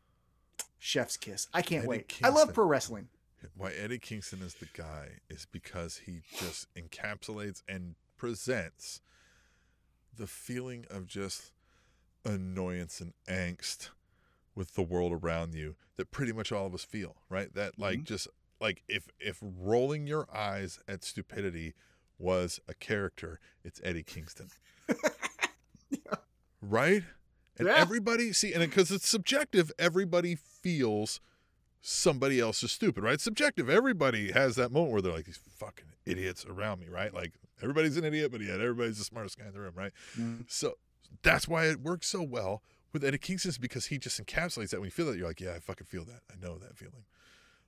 chef's kiss. I can't Eddie wait. I love pro wrestling. Why Eddie Kingston is the guy is because he just encapsulates and presents the feeling of just annoyance and angst with the world around you that pretty much all of us feel, right? That like Mhm. just like if if rolling your eyes at stupidity was a character, it's Eddie Kingston. Right? And Yeah. everybody see and because it's subjective, everybody feels somebody else is stupid, right? It's subjective. Everybody has that moment where they're like these fucking idiots around me, right? Like everybody's an idiot, but yet everybody's the smartest guy in the room, right? Mm-hmm. So that's why it works so well with Eddie Kingston is because he just encapsulates that. When you feel that, you're like, yeah, I fucking feel that. I know that feeling.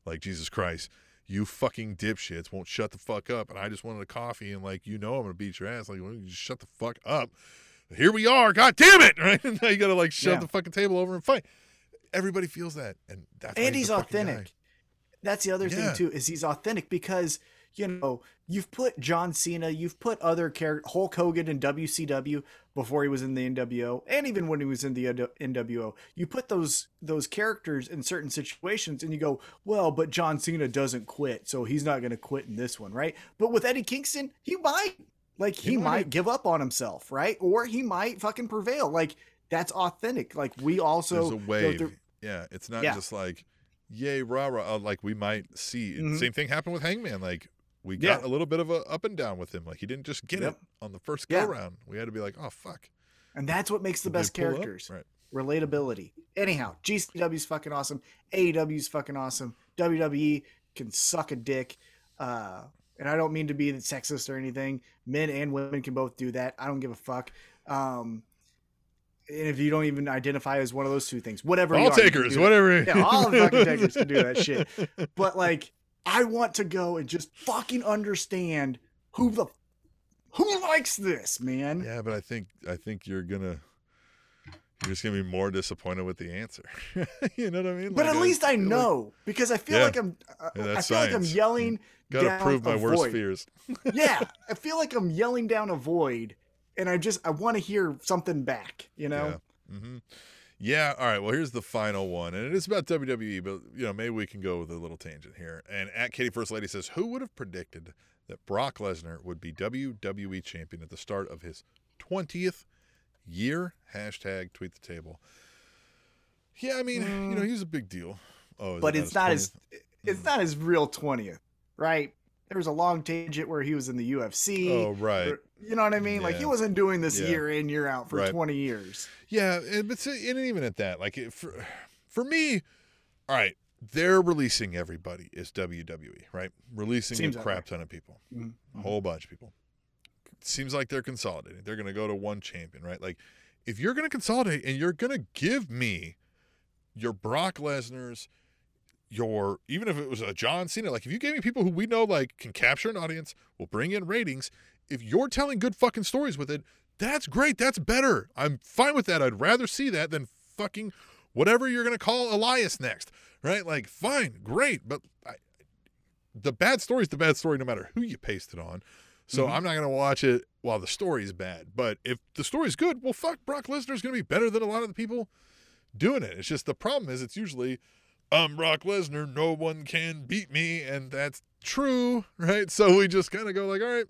Like Jesus Christ, you fucking dipshits won't shut the fuck up, and I just wanted a coffee, and like you know I'm gonna beat your ass. Like, well, you just shut the fuck up. Here we are. God damn it! Right? And now you gotta like shove Yeah. the fucking table over and fight. Everybody feels that, and that's and he's authentic. That's the other Yeah. thing too is he's authentic because you know you've put John Cena, you've put other character Hulk Hogan in WCW before he was in the NWO, and even when he was in the NWO. You put those those characters in certain situations, and you go, well, but John Cena doesn't quit, so he's not going to quit in this one, right? But with Eddie Kingston, he might. Like he, He might. might. give up on himself, right? Or he might fucking prevail. Like that's authentic. Like we also There's a wave. through- yeah, it's not Yeah. just like, yay, rah rah. uh, Like we might see. Mhm. Same thing happened with Hangman. Like we Yeah. got a little bit of a up and down with him. Like he didn't just get Yep. it on the first Yeah. go round. We had to be like, oh fuck. And that's what makes the Did best characters. Right. Relatability. Anyhow, GCW's fucking awesome. AEW's fucking awesome. WWE can suck a dick. Uh, and I don't mean to be sexist or anything. Men and women can both do that. I don't give a fuck. Um, and if you don't even identify as one of those two things, whatever. All takers, whatever. Yeah, all the fucking takers can do that shit. But like, I want to go and just fucking understand who the who likes this, man. Yeah, but I think I think you're gonna you're just gonna be more disappointed with the answer. you know what I mean? But Like, at least I feel like- know because I feel Yeah. like I'm. I- Yeah, I feel like I'm science. yelling. Gotta down prove my a worst void. fears. yeah, I feel like I'm yelling down a void, and I just I want to hear something back. You know? Yeah. hmm Yeah. All right. Well, here's the final one, and it is about WWE, but you know maybe we can go with a little tangent here. And at Katie First Lady says, "Who would have predicted that Brock Lesnar would be WWE champion at the start of his 20th year?" Hashtag tweet the table. Yeah, I mean, you know, he's a big deal. Oh, Mm. But it's not his. 20th? It's not his real twentieth, right? There was a long tangent where he was in the UFC. Oh, right. or- you know what I mean? Like he wasn't doing this Yeah. year in year out for Right. twenty years. Yeah, and, but and even at that, like it, for for me, all right, they're releasing everybody is WWE, right? Releasing Seems a crap ton of people, Mhm. a whole bunch of people. Seems like they're consolidating. They're going to go to one champion, right? Like if you're going to consolidate and you're going to give me your Brock Lesnar's, your even if it was a John Cena, like if you gave me people who we know like can capture an audience, will bring in ratings. If you're telling good fucking stories with it, that's great. That's better. I'm fine with that. I'd rather see that than fucking whatever you're gonna call Elias next, right? Like, fine, great, but I, the bad story is the bad story no matter who you paste it on. So Mhm. I'm not gonna watch it while the story's bad. But if the story's good, well, fuck, Brock Lesnar's gonna be better than a lot of the people doing it. It's just the problem is it's usually I'm Brock Lesnar, no one can beat me, and that's true, right? So we just kind of go like, all right,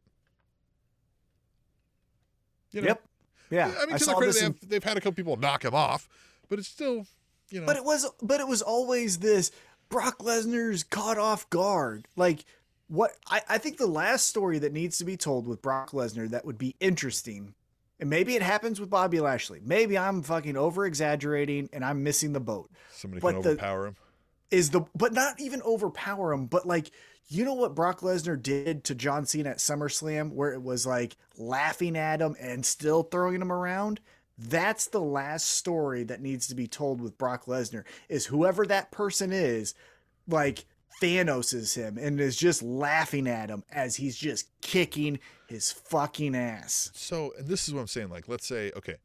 You know? Yep. Yeah. I mean, to saw their credit, they in- have, they've had a couple people knock him off, but it's still, you know. But it was but it was always this Brock Lesnar's caught off guard. Like what I, I think the last story that needs to be told with Brock Lesnar that would be interesting, and maybe it happens with Bobby Lashley. Maybe I'm fucking over exaggerating and I'm missing the boat. somebody but can the- overpower him. Is the but not even overpower him, but like you know what Brock Lesnar did to John Cena at SummerSlam, where it was like laughing at him and still throwing him around? That's the last story that needs to be told with Brock Lesnar is whoever that person is, like Thanos is him and is just laughing at him as he's just kicking his fucking ass. So, and this is what I'm saying. Like, let's say, okay,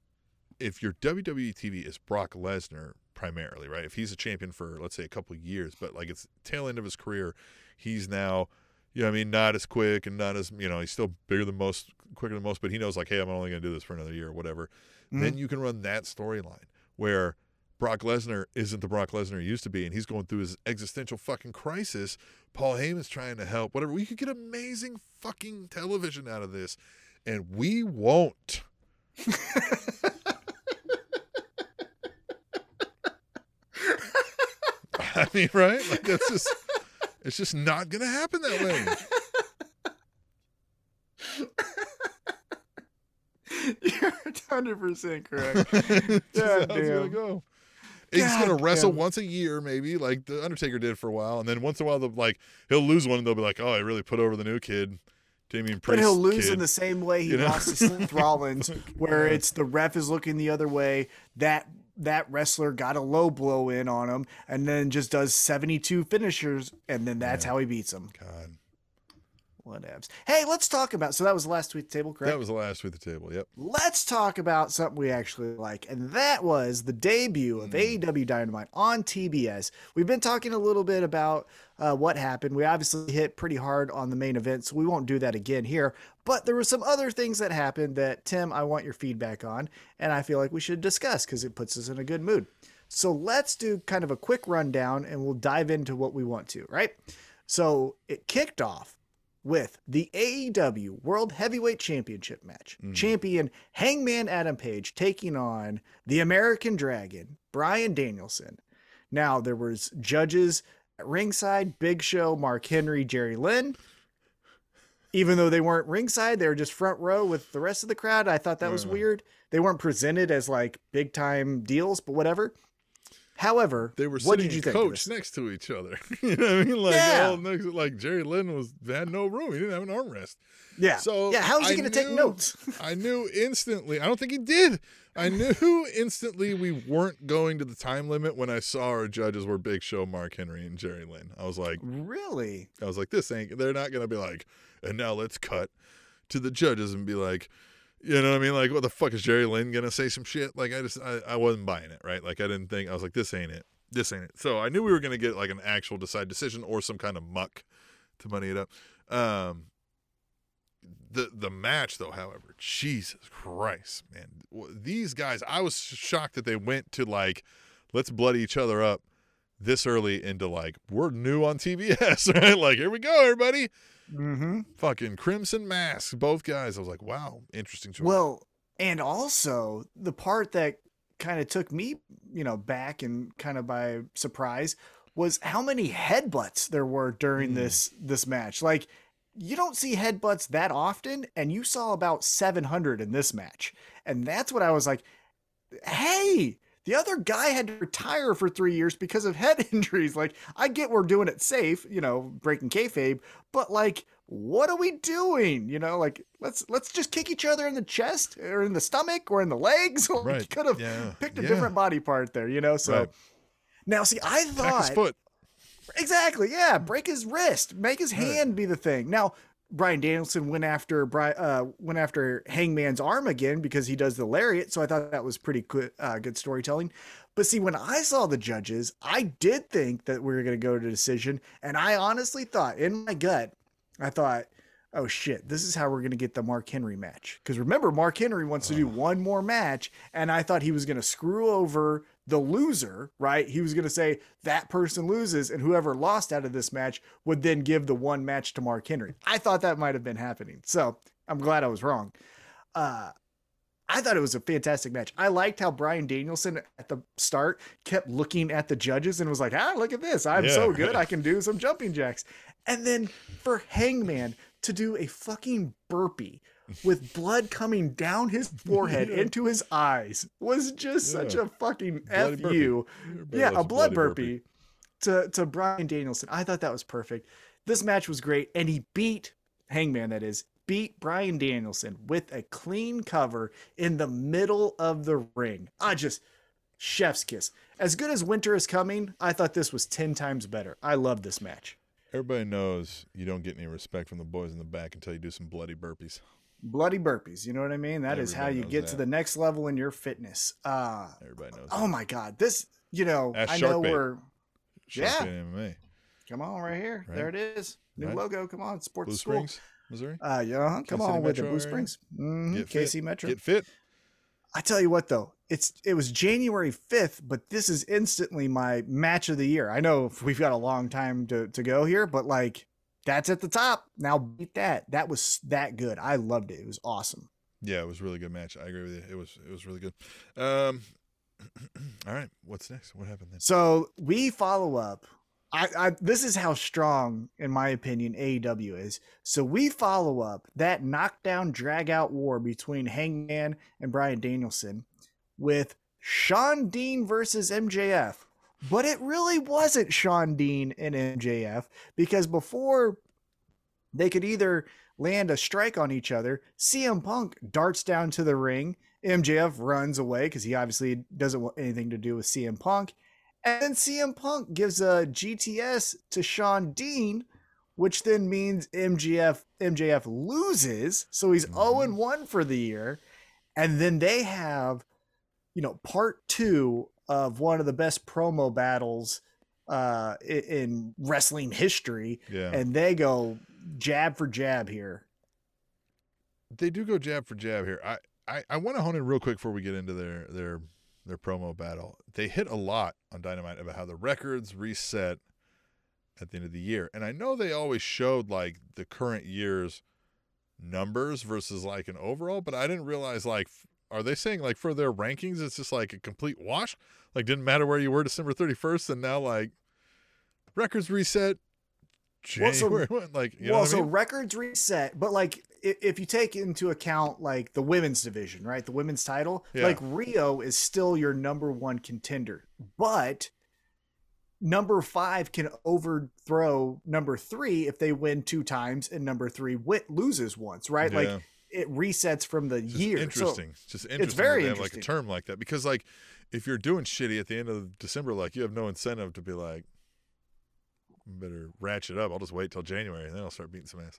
if your WWE TV is Brock Lesnar primarily, right? If he's a champion for, let's say, a couple of years, but like it's tail end of his career, he's now, you know, I mean, not as quick and not as, you know, he's still bigger than most, quicker than most, but he knows like, hey, I'm only going to do this for another year or whatever. Mm-hmm. Then you can run that storyline where Brock Lesnar isn't the Brock Lesnar he used to be, and he's going through his existential fucking crisis. Paul Heyman's trying to help, whatever. We could get amazing fucking television out of this, and we won't. I mean, right? Like that's just it's just not gonna happen that way. You're 100% correct. That's just how it's gonna go. He's God gonna wrestle damn. once a year, maybe, like the Undertaker did for a while, and then once in a while, they'll like he'll lose one, and they'll be like, "Oh, I really put over the new kid, Damian Priest." But he'll lose kid. in the same way he you know? lost to Seth Rollins, where it's the ref is looking the other way. That that wrestler got a low blow in on him, and then just does seventy two finishers, and then that's Yeah. how he beats him. God, Whatevs. Hey, let's talk about. So that was the last tweet table, correct? that was the last with the table. Yep. let's talk about something we actually like, and that was the debut of AEW Dynamite on TBS. We've been talking a little bit about uh, what happened. We obviously hit pretty hard on the main event, so we won't do that again here. But there were some other things that happened that Tim, I want your feedback on, and I feel like we should discuss because it puts us in a good mood. So let's do kind of a quick rundown, and we'll dive into what we want to. Right. So it kicked off with the AEW World Heavyweight Championship match. Mm. Champion Hangman Adam Page taking on the American Dragon, Bryan Danielson. Now there was judges at ringside, Big Show, Mark Henry, Jerry Lynn. Even though they weren't ringside, they were just front row with the rest of the crowd. I thought that was mm. weird. They weren't presented as like big time deals, but whatever. However, They were what did you in think? coach next to each other. you know what I mean? Like, Yeah. all next, like Jerry Lynn was had no room. He didn't have an armrest. Yeah. So yeah, how is he going to take notes? I knew instantly. I don't think he did. I knew instantly we weren't going to the time limit when I saw our judges were Big Show, Mark Henry, and Jerry Lynn. I was like, really? I was like, this ain't. They're not gonna be like, and now let's cut to the judges and be like, you know what I mean? Like, what the fuck is Jerry Lynn gonna say some shit? Like, I just, I, I wasn't buying it, right? Like, I didn't think. I was like, this ain't it. This ain't it. So I knew we were gonna get like an actual decide decision or some kind of muck to money it up. Um, the the match though, however, Jesus Christ, man, these guys, I was shocked that they went to like, let's bloody each other up this early into like we're new on TBS, right? Like here we go, everybody. Mm-hmm. Fucking Crimson Mask, both guys. I was like, wow, interesting choice. Well, and also the part that kind of took me, you know, back and kind of by surprise was how many headbutts there were during Mm. this this match. Like you don't see headbutts that often and you saw about 700 in this match. And that's what I was like, "Hey, the other guy had to retire for three years because of head injuries. Like, I get we're doing it safe, you know, breaking kayfabe, but like, what are we doing? You know, like let's let's just kick each other in the chest or in the stomach or in the legs. Like, Right. Could have Yeah. picked a Yeah. different body part there, you know. So Right. now, see, I thought foot. Exactly. Yeah. Break his wrist. Make his Right. hand be the thing. Now, Bryan Danielson went after Bri- uh, went after Hangman's arm again because he does the lariat. So I thought that was pretty good, uh, good storytelling. But see, when I saw the judges, I did think that we were going to go to decision, and I honestly thought in my gut, I thought, oh shit, this is how we're going to get the Mark Henry match. Because remember, Mark Henry wants to do one more match, and I thought he was going to screw over the loser, right? He was going to say that person loses, and whoever lost out of this match would then give the one match to Mark Henry. I thought that might have been happening. So I'm glad I was wrong. Uh, I thought it was a fantastic match. I liked how Bryan Danielson at the start kept looking at the judges and was like, ah, look at this. I'm Yeah. so good. I can do some jumping jacks. And then for Hangman to do a fucking burpee with blood coming down his forehead Yeah. into his eyes was just such a fucking Bloody F burpee. you. Yeah, a blood burpee, to, to Bryan Danielson. I thought that was perfect. This match was great. And he beat Hangman, that is, beat Bryan Danielson with a clean cover in the middle of the ring. I just, chef's kiss. As good as Winter is coming, I thought this was 10 times better. I love this match. Everybody knows you don't get any respect from the boys in the back until you do some bloody burpees. Bloody burpees, you know what I mean? That is how you get to the next level in your fitness. Uh, Everybody knows. oh my God. This, you know, Ask I know Bait. we're, Shark yeah. MMA. come on, right here. Right. There it is. New Right. logo. Come on, sports Blue school. Springs, Missouri. Uh, yeah, come on with the Blue area. Springs. Mhm, fit. KC Metro. Get fit. I tell you what, though, it's it was January fifth, but this is instantly my match of the year. I know we've got a long time to to go here, but like that's at the top. Now beat that. That was that good. I loved it. It was awesome. Yeah, it was a really good match. I agree with you. It was it was really good. Um, all right, what's next? What happened then? So we follow up. I, I this is how strong, in my opinion, AEW is. So we follow up that knockdown drag out war between Hangman and Bryan Danielson with Shawn Dean versus MJF. But it really wasn't Shawn Dean and MJF because before they could either land a strike on each other, CM Punk darts down to the ring. MJF runs away because he obviously doesn't want anything to do with CM Punk. And then CM Punk gives a GTS to Shawn Dean, which then means MJF MJF loses, so he's Mhm. 0 and 1 for the year. And then they have, you know, part two of one of the best promo battles uh, in wrestling history, Yeah, and they go jab for jab here. they do go jab for jab here. I I, I want to hone in real quick before we get into their their their promo battle. They hit a lot on Dynamite about how the records reset at the end of the year, and I know they always showed like the current year's numbers versus like an overall, but I didn't realize like are they saying like for their rankings it's just like a complete wash? Like didn't matter where you were December 31st and now like records reset Well, so- like you know well, what I so mean? records reset, but like if you take into account like the women's division, right, the women's title, Yeah. like Riho is still your number one contender, but number five can overthrow number three if they win two times, and number three wit loses once, right? Yeah. Like it resets from the Just year. Interesting. It's just interesting. It's very have like a term like that because like if you're doing shitty at the end of December, like you have no incentive to be like, better ratchet up. I'll just wait till January and then I'll start beating some ass.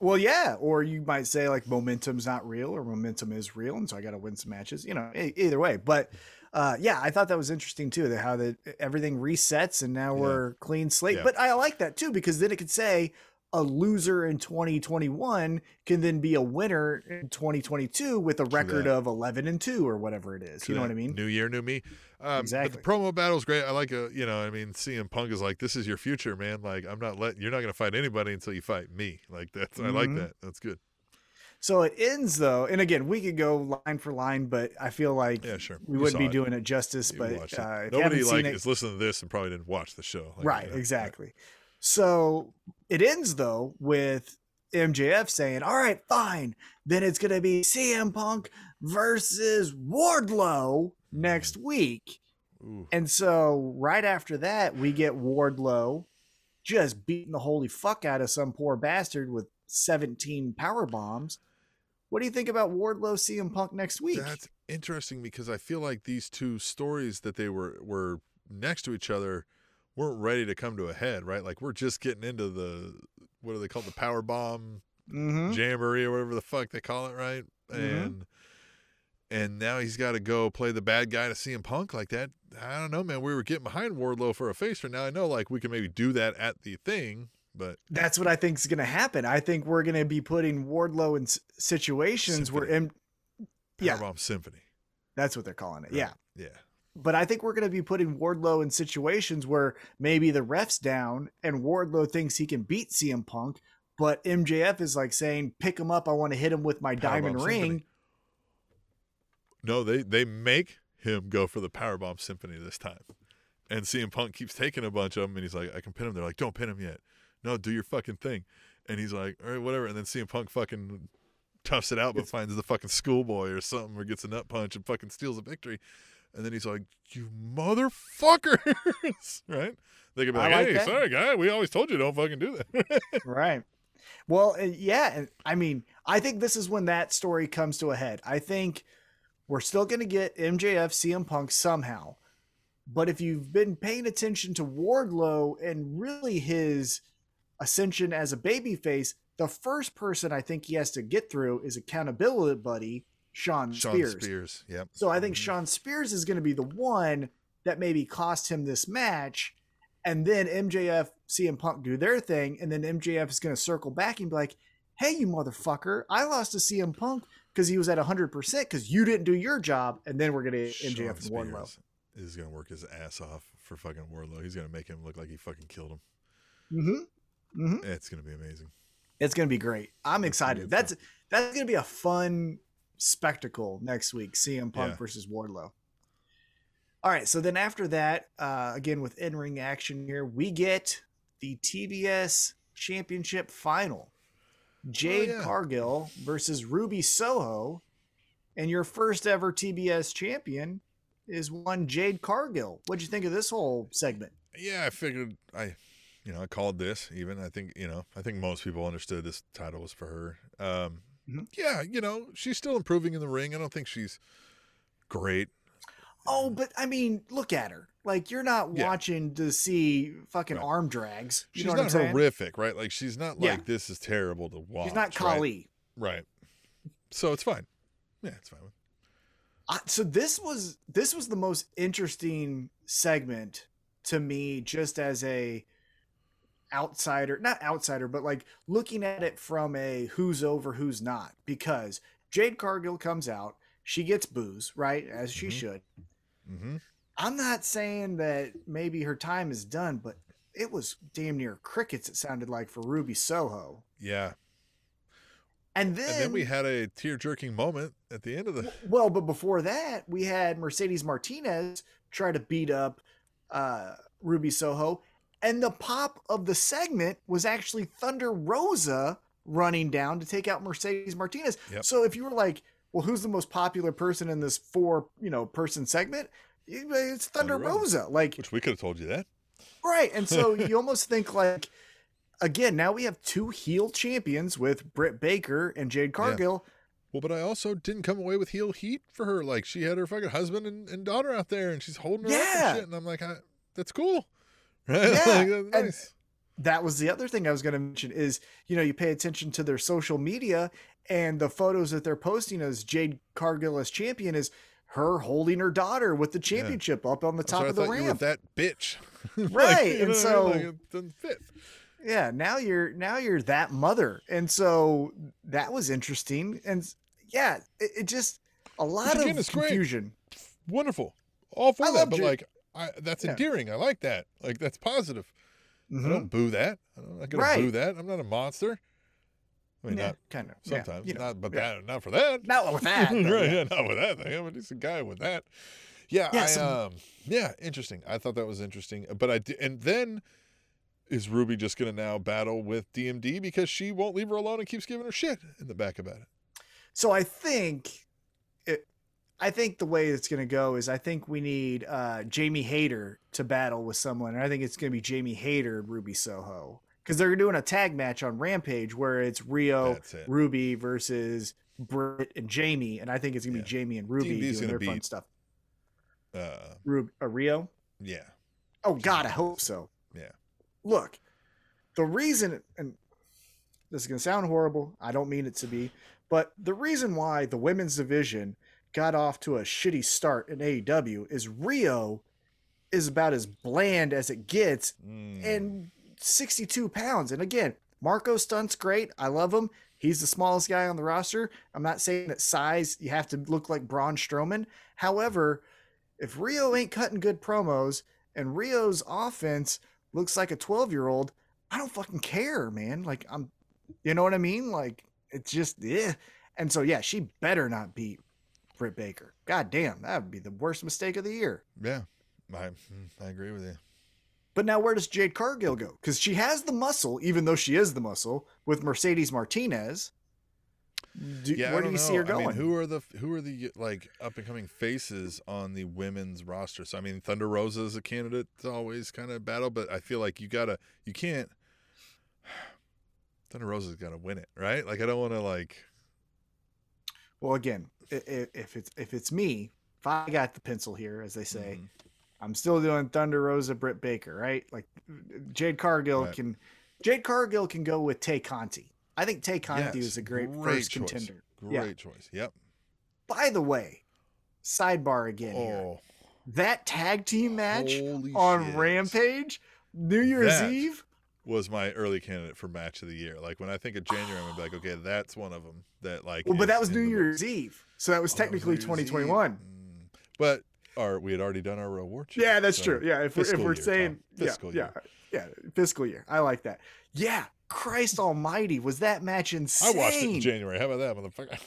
Well, yeah, or you might say like momentum's not real, or momentum is real, and so I got to win some matches. You know, either way. But uh, yeah, I thought that was interesting too. That how that everything resets and now Yeah. we're clean slate. Yeah. But I like that too because then it could say a loser in 2021 can then be a winner in 2022 with a record of 11 and two or whatever it is. You know what I mean? New year, new me. Um, Exactly. But the promo battle's great. I like a, you know, I mean, CM Punk is like, this is your future, man. Like, I'm not letting, you're not going to fight anybody until you fight me. Like, that's, I like Mhm. that. That's good. So it ends though, and again, we could go line for line, but I feel like Yeah, sure. we You wouldn't be it. doing it justice. You But uh, Nobody like it, is listening to this and probably didn't watch the show. Like, right you know, exactly so it ends though with mjf saying all right fine then it's gonna be cm punk versus wardlow next mm. week. Ooh. and so right after that we get wardlow just beating the holy fuck out of some poor bastard with 17 power bombs. What do you think about wardlow cm punk next week? That's interesting because I feel like these two stories that they were were next to each other weren't ready to come to a head, right? Like we're just getting into the what do they call the power bomb mm-hmm. jamboree or whatever the fuck they call it, right? Mhm. And and now he's got to go play the bad guy to CM Punk like that. I don't know, man. We were getting behind Wardlow for a face for now. I know like we can maybe do that at the thing, but That's what I think is going to happen. I think we're going to be putting Wardlow in s- situations where, Symphony. M- yeah, Powerbomb Symphony. that's what they're calling it. right? Yeah. Yeah. But I think we're going to be putting Wardlow in situations where maybe the ref's down and Wardlow thinks he can beat CM Punk, but MJF is like saying, pick him up. I want to hit him with my diamond ring. Symphony. No, they they make him go for the powerbomb symphony this time, and CM Punk keeps taking a bunch of them, and he's like, I can pin him. They're like, don't pin him yet. No, do your fucking thing. And he's like, all right, whatever. And then CM Punk fucking toughs it out, but finds the fucking schoolboy or something, or gets a nut punch and fucking steals a victory. And then he's like, "You motherfuckers!" right? They could be like, like "Hey, that. sorry, guy, we always told you don't fucking do that." right. Well, yeah, I mean, I think this is when that story comes to a head. I think we're still going to get MJF CM Punk somehow. But if you've been paying attention to Wardlow and really his ascension as a babyface, the first person I think he has to get through is accountability buddy Shawn, Shawn Spears. Spears. Yep. So I think Mhm. Shawn Spears is going to be the one that maybe cost him this match. And then MJF, CM Punk do their thing. And then MJF is going to circle back and be like, hey, you motherfucker, I lost to CM Punk because he was at 100% because you didn't do your job. And then we're going to Sean MJF and Wardlow. Spears is gonna work his ass off for fucking Wardlow. He's gonna make him look like he fucking killed him. Mm-hmm. Mm-hmm. It's gonna be amazing. It's going to be great. I'm excited. fun. That's that's going to be a fun spectacle next week. CM Punk Yeah. versus Wardlow. All right, so then after that, uh, again with in-ring action here, we get the TBS Championship final. Jade yeah. Cargill versus Ruby Soho, and your first ever TBS champion is one Jade Cargill. What'd you think of this whole segment? Yeah, I figured I, you know, I called this even. I think you know, I think most people understood this title was for her. Um, Mhm. Yeah, you know, she's still improving in the ring. I don't think she's great. Oh, but I mean, look at her. Like you're not Yeah. watching to see fucking Right. arm drags. You She's know what I'm not horrific, right? Like she's not like Yeah. this is terrible to watch. She's not right? Kali. Right. So it's fine. Yeah, it's fine. Uh, so this was this was the most interesting segment to me, just as a outsider, not outsider, but like looking at it from a who's over, who's not. Because Jade Cargill comes out, she gets booze, right, as she Mhm. should. hmm I'm not saying that maybe her time is done, but it was damn near crickets. It sounded like for Ruby Soho, Yeah. and then, And then we had a tear jerking moment at the end of the. well, but before that, we had Mercedes Martinez try to beat up uh, Ruby Soho, and the pop of the segment was actually Thunder Rosa running down to take out Mercedes Martinez. Yep. So if you were like, well, who's the most popular person in this four, you know, person segment? Uh, it's Thunder, Thunder Rosa. Rosa. Like Which we could have told you that. Right. And so you almost think like again, now we have two heel champions with Britt Baker and Jade Cargill. Well, but I also didn't come away with heel heat for her. Like she had her fucking husband and, and daughter out there, and she's holding her up and shit. And I'm like, I, that's cool, right? Yeah, like, nice. That was the other thing I was going to mention is, you know, you pay attention to their social media and the photos that they're posting as Jade Cargill as champion is her holding her daughter with the championship up on the top of the thought you were ramp. that bitch, Right, you and know what I mean? so- Like, it doesn't fit. yeah, now you're now you're that mother. And so that was interesting and yeah, it, it just a lot again of confusion. Wonderful, all for I that. But like, I, that's Yeah. endearing. I like that. Like that's positive. I Mhm. don't boo that. I'm not gonna Right. boo that. I'm not a monster. I mean, Yeah, not kind of sometimes, you know, not but yeah. that, not for that. Not with that, but right? yeah. Yeah, not with that thing. I'm a decent guy with that. Yeah, Yeah, I um, yeah, interesting. I thought that was interesting, but I did, and then is Ruby just gonna now battle with DMD because she won't leave her alone and keeps giving her shit in the back about it. So I think I think the way it's going to go is I think we need uh, Jamie Hayter to battle with someone, and I think it's going to be Jamie Hayter and Ruby Soho because they're doing a tag match on Rampage where it's Riho it. Ruby versus Britt and Jamie, and I think it's going to Yeah. be Jamie and Ruby DMD's doing their fun stuff. Uh, Rub, uh, Riho. yeah, Oh God, I hope so. Yeah. Look, the reason, and this is gonna sound horrible. I don't mean it to be, but the reason why the women's division got off to a shitty start in AEW is Riho is about as bland as it gets, Mm. and 62 pounds. And again, Marco Stunt's great. I love him. He's the smallest guy on the roster. I'm not saying that size you have to look like Braun Strowman. However, if Riho ain't cutting good promos and Riho's offense looks like a 12 year old, I don't fucking care, man. Like I'm, you know what I mean? Like it's just yeah. And so yeah, she better not beat Britt Baker. God damn, that would be the worst mistake of the year. Yeah, I I agree with you. But now where does Jade Cargill go? Because she has the muscle, even though she is the muscle, with Mercedes Martinez. Do, Yeah, where do you see her know. I going? mean, who are the who are the like up and coming faces on the women's roster? So I mean, Thunder Rosa is a candidate. It's always kind of battle, but I feel like you gotta you can't. Thunder Rosa's got to win it, right? Like I don't want to like. well, again, if it's if it's me, if I got the pencil here, as they say, mhm. I'm still doing Thunder Rosa, Britt Baker, right? Like Jade Cargill Right. can, Jade Cargill can go with Tay Conti. I think Tay Conti Yes, is a great, great first choice. contender. Great Yeah. choice. Yep. By the way, sidebar again here. Oh, That tag team match holy on shit. Rampage, New Year's That- Eve. Was my early candidate for match of the year. Like when I think of January, I'm like, okay, that's one of them. That like. Well, but that was New Year's Eve, so that was Oh, that was technically Year's Eve. 2021. Mm. But our we had already done our reward. check, Yeah, that's so- true. Yeah, if we're, if we're year, saying Tom. yeah, Fiscal yeah, year. yeah, fiscal year. I like that. Yeah, Christ Almighty, was that match insane? I watched it in January. How about that, motherfucker?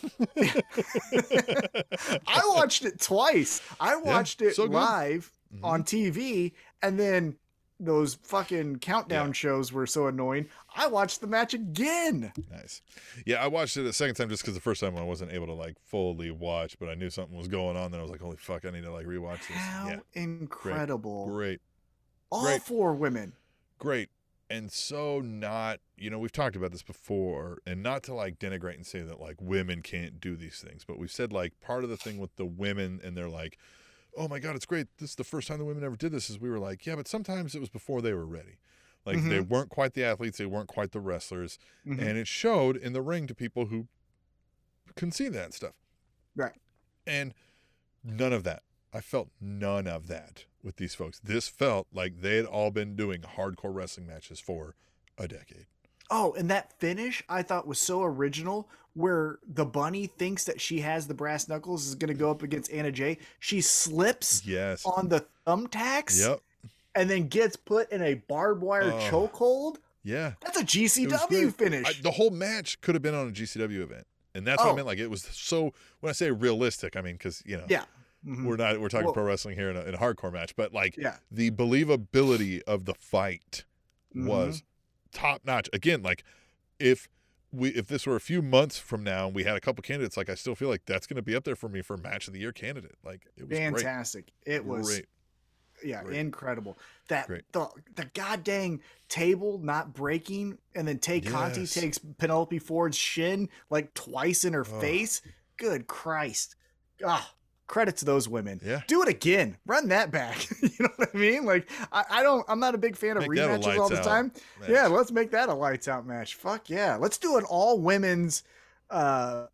I watched it twice. I watched it so live Mhm. on TV, and then those fucking countdown Yeah. shows were so annoying. I watched the match again. Nice. Yeah, I watched it a second time just because the first time I wasn't able to like fully watch, but I knew something was going on. Then I was like, holy fuck, I need to like rewatch this. How Yeah, incredible! great, All great. four women. great, and so not. You know, we've talked about this before, and not to like denigrate and say that like women can't do these things, but we've said like part of the thing with the women and they're like, oh my god, it's great. This is the first time the women ever did this. Is we were like, yeah, but sometimes it was before they were ready. Like they weren't quite the athletes, they weren't quite the wrestlers. Mhm. and it showed in the ring to people who can see that stuff. Right. And none of that. I felt none of that with these folks. This felt like they had all been doing hardcore wrestling matches for a decade. Oh, and that finish I thought was so original where the bunny thinks that she has the brass knuckles is going to go up against Anna Jay. She slips Yes. on the thumbtacks Yep. and then gets put in a barbed wire Oh. chokehold. Yeah. That's a GCW finish. I, the whole match could have been on a GCW event. And that's what Oh. I meant. Like it was so, when I say realistic, I mean, because, you know, yeah. Mhm. we're not, we're talking Well- pro wrestling here in a, in a hardcore match, but like Yeah. the believability of the fight Mhm. was top notch. Again, like if we if this were a few months from now and we had a couple candidates, like I still feel like that's going to be up there for me for match of the year candidate. Like it was fantastic. It was great. yeah, Great. incredible. That Great. the the goddamn table not breaking and then Tay Conti Yes. takes Penelope Ford's shin like twice in her Ugh. face. Good Christ. Ah, credit to those women. Yeah. Do it again. Run that back. you know what I mean? Like I, I don't I'm not a big fan of Make a rematches all the time. match. Yeah, let's make that a lights out match. Fuck yeah. Let's do an all women's uh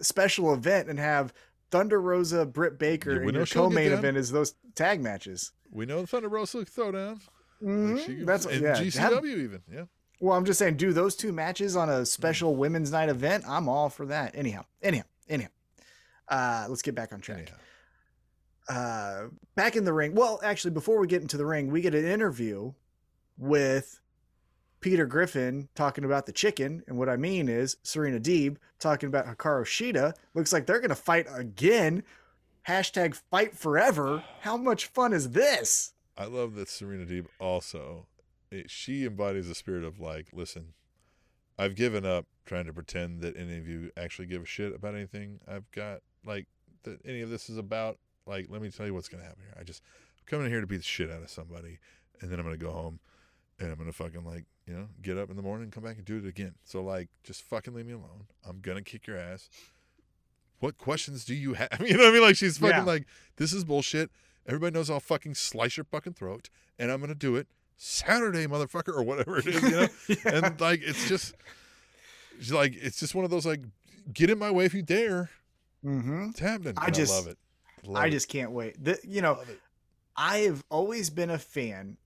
special event and have Thunder Rosa, Britt Baker, Yeah, and your co-main event is those tag matches. we know the Thunder Rosa throwdown. Like, Mhm. she- That's yeah. GCW have- even. Yeah. well, I'm just saying, do those two matches on a special women's night event. I'm all for that. Anyhow, anyhow, anyhow. Uh, let's get back on track. Uh, back in the ring. Well, actually, before we get into the ring, we get an interview with Peter Griffin talking about the chicken. And what I mean is Serena Deeb talking about Hikaru Shida. Looks like they're going to fight again. Hashtag fight forever. How much fun is this? I love that Serena Deeb also. It, she embodies the spirit of like, listen, I've given up trying to pretend that any of you actually give a shit about anything I've got, like that any of this is about. Like, let me tell you what's gonna happen here. I just I'm coming in here to beat the shit out of somebody, and then I'm gonna go home, and I'm gonna fucking like, you know, get up in the morning and come back and do it again. So like, just fucking leave me alone. I'm gonna kick your ass. What questions do you have? You know what I mean? Like she's fucking Yeah. like, this is bullshit. Everybody knows I'll fucking slice your fucking throat, and I'm gonna do it Saturday, motherfucker, or whatever it is, you know. and like, it's just, it's like, it's just one of those like, get in my way if you dare. Mm-hmm. It's happening. I just- I love it. Love I it. just can't wait. The, you know, I have always been a fan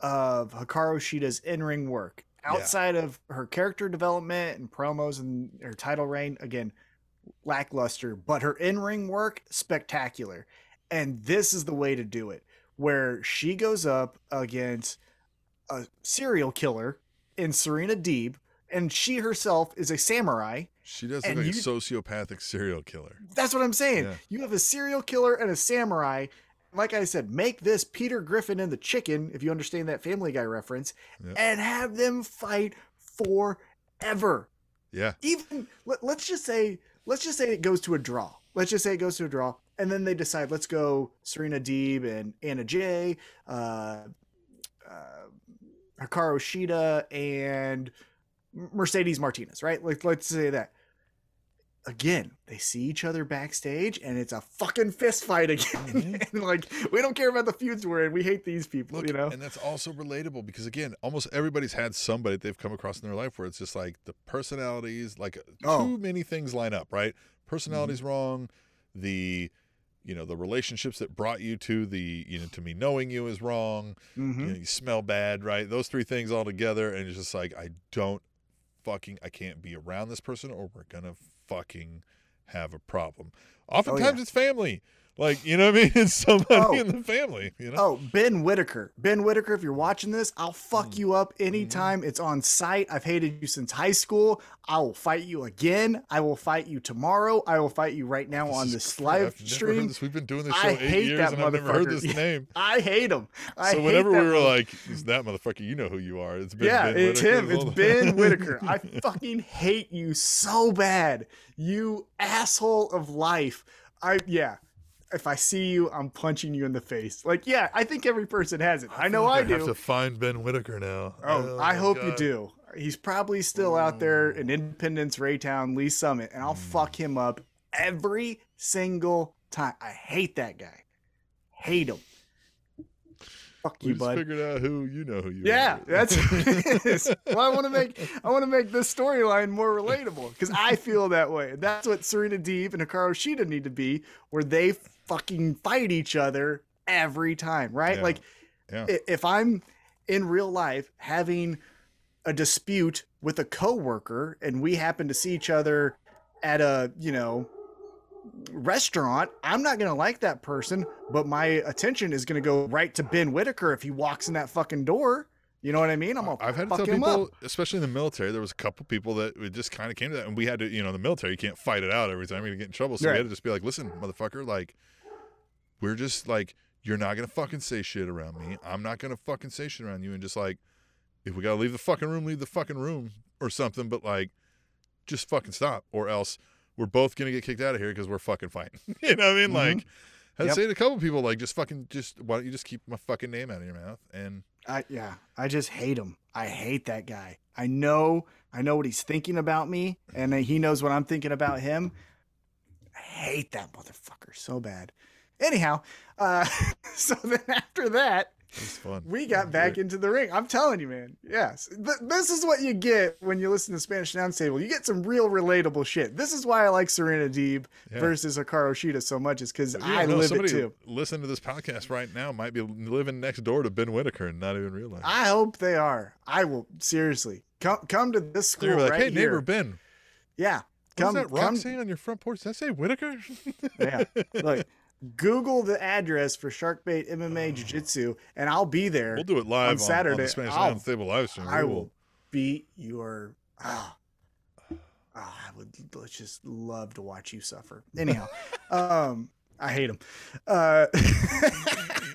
of Hikaru Shida's in-ring work. Yeah. Outside of her character development and promos and her title reign, again, lackluster, but her in-ring work spectacular. And this is the way to do it, where she goes up against a serial killer in Serena Deeb, and she herself is a samurai, She does look like you- a sociopathic serial killer. That's what I'm saying. Yeah. You have a serial killer and a samurai. Like I said, make this Peter Griffin and the chicken, if you understand that Family Guy reference, Yeah. and have them fight forever. Yeah. Even let, let's just say, let's just say it goes to a draw. Let's just say it goes to a draw, and then they decide let's go Serena Deeb and Anna Jay, uh, uh, Hikaru Shida and Mercedes Martinez, right? Like let's say that. Again, they see each other backstage, and it's a fucking fist fight again. Mm-hmm. and like, we don't care about the feuds we're in. We hate these people, Look, you know. and that's also relatable because again, almost everybody's had somebody they've come across in their life where it's just like the personalities, like uh, Oh. too many things line up, right? Personality's mm-hmm. wrong, the you know the relationships that brought you to the you know to me knowing you is wrong. Mhm. You mm-hmm. know, you smell bad, right? Those three things all together, and it's just like I don't fucking I can't be around this person, or we're gonna fucking have a problem. Oh, Oftentimes it's family. Like, you know what I mean? It's somebody Oh. in the family, you know? Oh, Ben Whitaker. Ben Whitaker, if you're watching this, I'll fuck Mm. you up anytime. It's on site. I've hated you since high school. I will fight you again. I will fight you tomorrow. I will fight you right now on is this live I've never heard stream. this. We've been doing this I show eight hate years that and I've never heard this name. I hate him. I so whenever we were mother- like, "Is that motherfucker?" You know who you are. It's been yeah, Ben it's Whitaker him. It's Ben Whitaker. I fucking hate you so bad. You asshole of life. I yeah. If I see you, I'm punching you in the face. Like, yeah, I think every person has it. I, know feel I like do. have to find Ben Whitaker now. Oh, oh I my hope you do. He's probably still out there mm. in Independence, Raytown, Lee Summit, and I'll mm. fuck him up every single time. I hate that guy. Hate him. Fuck We you, just bud. figured out who you know who you are. Yeah, are. that's what it is. Well, I want to make I want to make this storyline more relatable because I feel that way. That's what Serena Deeb and Hikaru Shida need to be, where they fucking fight each other every time, right? Yeah. Like yeah. if I'm in real life having a dispute with a coworker and we happen to see each other at a, you know, restaurant, I'm not going to like that person, but my attention is going to go right to Ben Whitaker if he walks in that fucking door. You know what I mean? I'm gonna I've had tell people, especially in the military, there was a couple people that it just kind of came to that, and we had to, you know, in the military, you can't fight it out every time you get in trouble. So Right. we had to just be like, listen, motherfucker, like, we're just like, you're not gonna fucking say shit around me. I'm not gonna fucking say shit around you, and just like, if we gotta leave the fucking room, leave the fucking room or something. But like, just fucking stop, or else we're both gonna get kicked out of here because we're fucking fighting. you know what I mean? Mhm. Like, I had Yep. to say to a couple people, like, just fucking, just why don't you just keep my fucking name out of your mouth and. I yeah, I just hate him. I hate that guy. I know, I know what he's thinking about me, and he knows what I'm thinking about him. I hate that motherfucker so bad. Anyhow, uh, so then after that. We got back into the ring. I'm telling you, man. Yes, Th- this is what you get when you listen to Spanish Announce Table. You get some real relatable shit. This is why I like Serena Deeb Yeah. versus Hikaru Shida so much, is because Yeah, I no, live it too. Listening to this podcast right now might be living next door to Ben Whitaker and not even realize. I hope they are. I will seriously come come to this school They're like, right hey, here. neighbor Ben, Yeah, what come that rock come. on your front porch? Does that say Whitaker? Yeah, look, Google the address for Sharkbait MMA Jiu Jitsu, and I'll be there. we'll do it live on, Saturday, on the Spanish I'll- Table live stream. I will beat your. Ah, Ah, I would just love to watch you suffer. Anyhow, um, I hate him. Uh,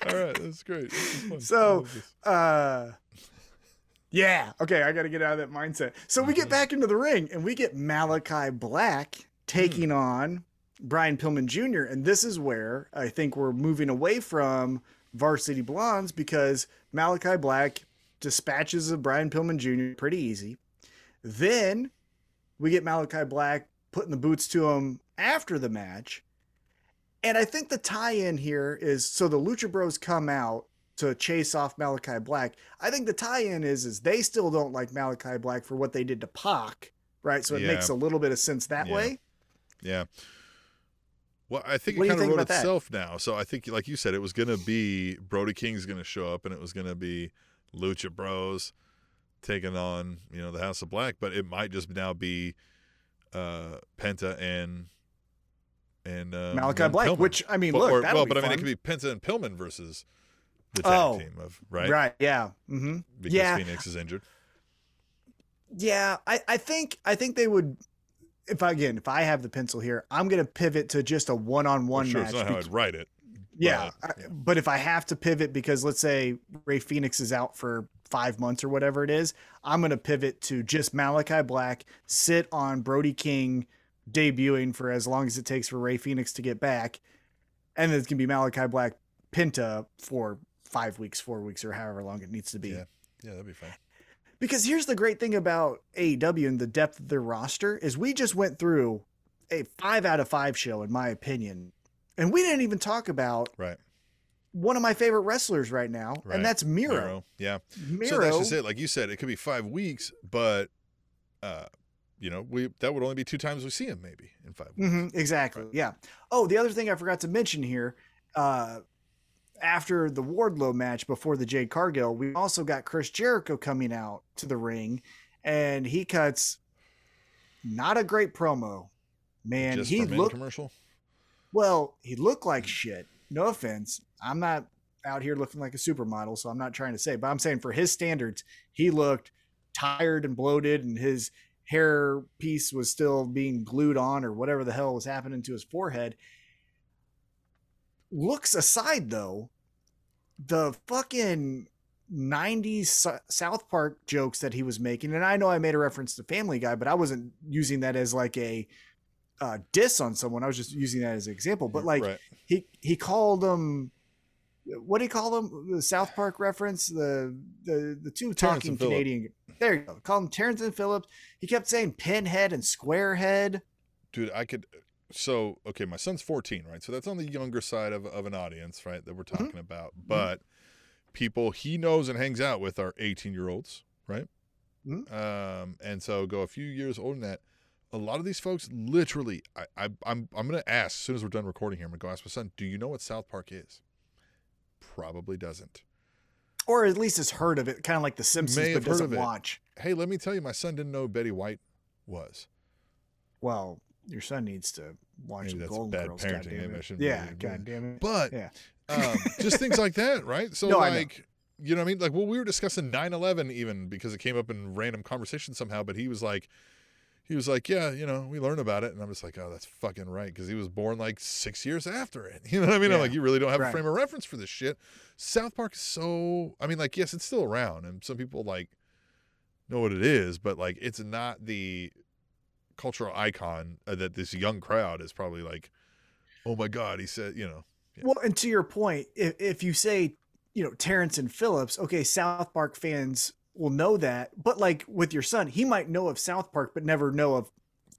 All right, that's great. So- uh yeah okay i gotta get out of that mindset so we get back into the ring and we get malachi black Hmm. taking on brian pillman jr and this is where i think we're moving away from varsity blondes because malachi black dispatches of brian pillman jr pretty easy then we get malachi black putting the boots to him after the match and i think the tie-in here is so the lucha bros come out to chase off Malachi Black. I think the tie-in is is they still don't like Malachi Black for what they did to Pac, right? So it Yeah. makes a little bit of sense that Yeah. way. Yeah. Well, I think What it kind of wrote about that? itself now. So I think, like you said, it was going to be Brody King's going to show up, and it was going to be Lucha Bros taking on you know the House of Black, but it might just now be uh Penta and and uh, Malachi and Black, Pillman. which I mean, But- look, or- well, be but I mean, it could be Penta and Pillman versus the tag Oh, team of right, right, yeah, hmm because yeah. Fenix is injured. yeah. I I think I think they would. If I, again, if I have the pencil here, I'm going to pivot to just a one-on-one sure, match. not how I'd write it. yeah, but, I- yeah. but if I have to pivot because let's say Rey Fenix is out for five months or whatever it is, I'm going to pivot to just Malachi Black, sit on Brody King debuting for as long as it takes for Rey Fenix to get back, and then it's going to be Malachi Black Penta for five weeks, four weeks, or however long it needs to be. Yeah. Yeah, that'd be fine. Because here's the great thing about AEW and the depth of their roster is we just went through a five out of five show, in my opinion, and we didn't even talk about Right. one of my favorite wrestlers right now, Right. and that's Miro. Miro. Yeah. Miro. So that's just it. Like you said, it could be five weeks, but uh, you know, we that would only be two times we see him maybe in five weeks. Mhm, exactly. Yeah. Oh, the other thing I forgot to mention here, uh, after the Wardlow match before the Jade Cargill, we also got Chris Jericho coming out to the ring, and he cuts not a great promo. Man, Just he looked commercial. well. He looked like hmm. shit. No offense. I'm not out here looking like a supermodel, so I'm not trying to say, but I'm saying for his standards, he looked tired and bloated, and his hair piece was still being glued on, or whatever the hell was happening to his forehead. Looks aside, though, the fucking 90s South Park jokes that he was making, and I know I made a reference to Family Guy, but I wasn't using that as like a uh, diss on someone. I was just using that as an example. But like, right. he he called them what do you call them the south park reference the the the two Terrance talking canadian there you go call them terrance and phillips he kept saying pinhead and squarehead dude i could so okay my son's 14 right? So that's on the younger side of, of an audience right that we're Mm-hmm. talking about. But people he knows and hangs out with are 18 year olds right? Mhm. um and so go a few years older than that. A lot of these folks literally I, I i'm i'm gonna ask as soon as we're done recording here i'm gonna go ask my son do you know what south park is? Probably doesn't. Or at least has heard of it kind of like the simpsons May but heard doesn't watch. Hey let me tell you my son didn't know betty white was. Well your son needs to watch Maybe that's golden bad girls parenting. goddamn Maybe I it. shouldn't yeah god damn it but yeah um, just things like that, right? So No, like, you know what I mean? Like, well, we were discussing 9/11 even because it came up in random conversation somehow, but he was like, he was like, yeah, you know, we learn about it, and I'm just like, oh, that's fucking right, because he was born like six years after it. You know what I mean? I'm like, you really don't have a frame of reference for this shit. South Park is so, I mean, like, yes, it's still around, and some people like know what it is, but like, it's not the cultural icon uh, that this young crowd is probably like, oh my god, he said, you know, Yeah. Well, and to your point, if, if you say, you know, Terrance and Phillips, okay, South Park fans will know that, but like with your son, he might know of South Park, but never know of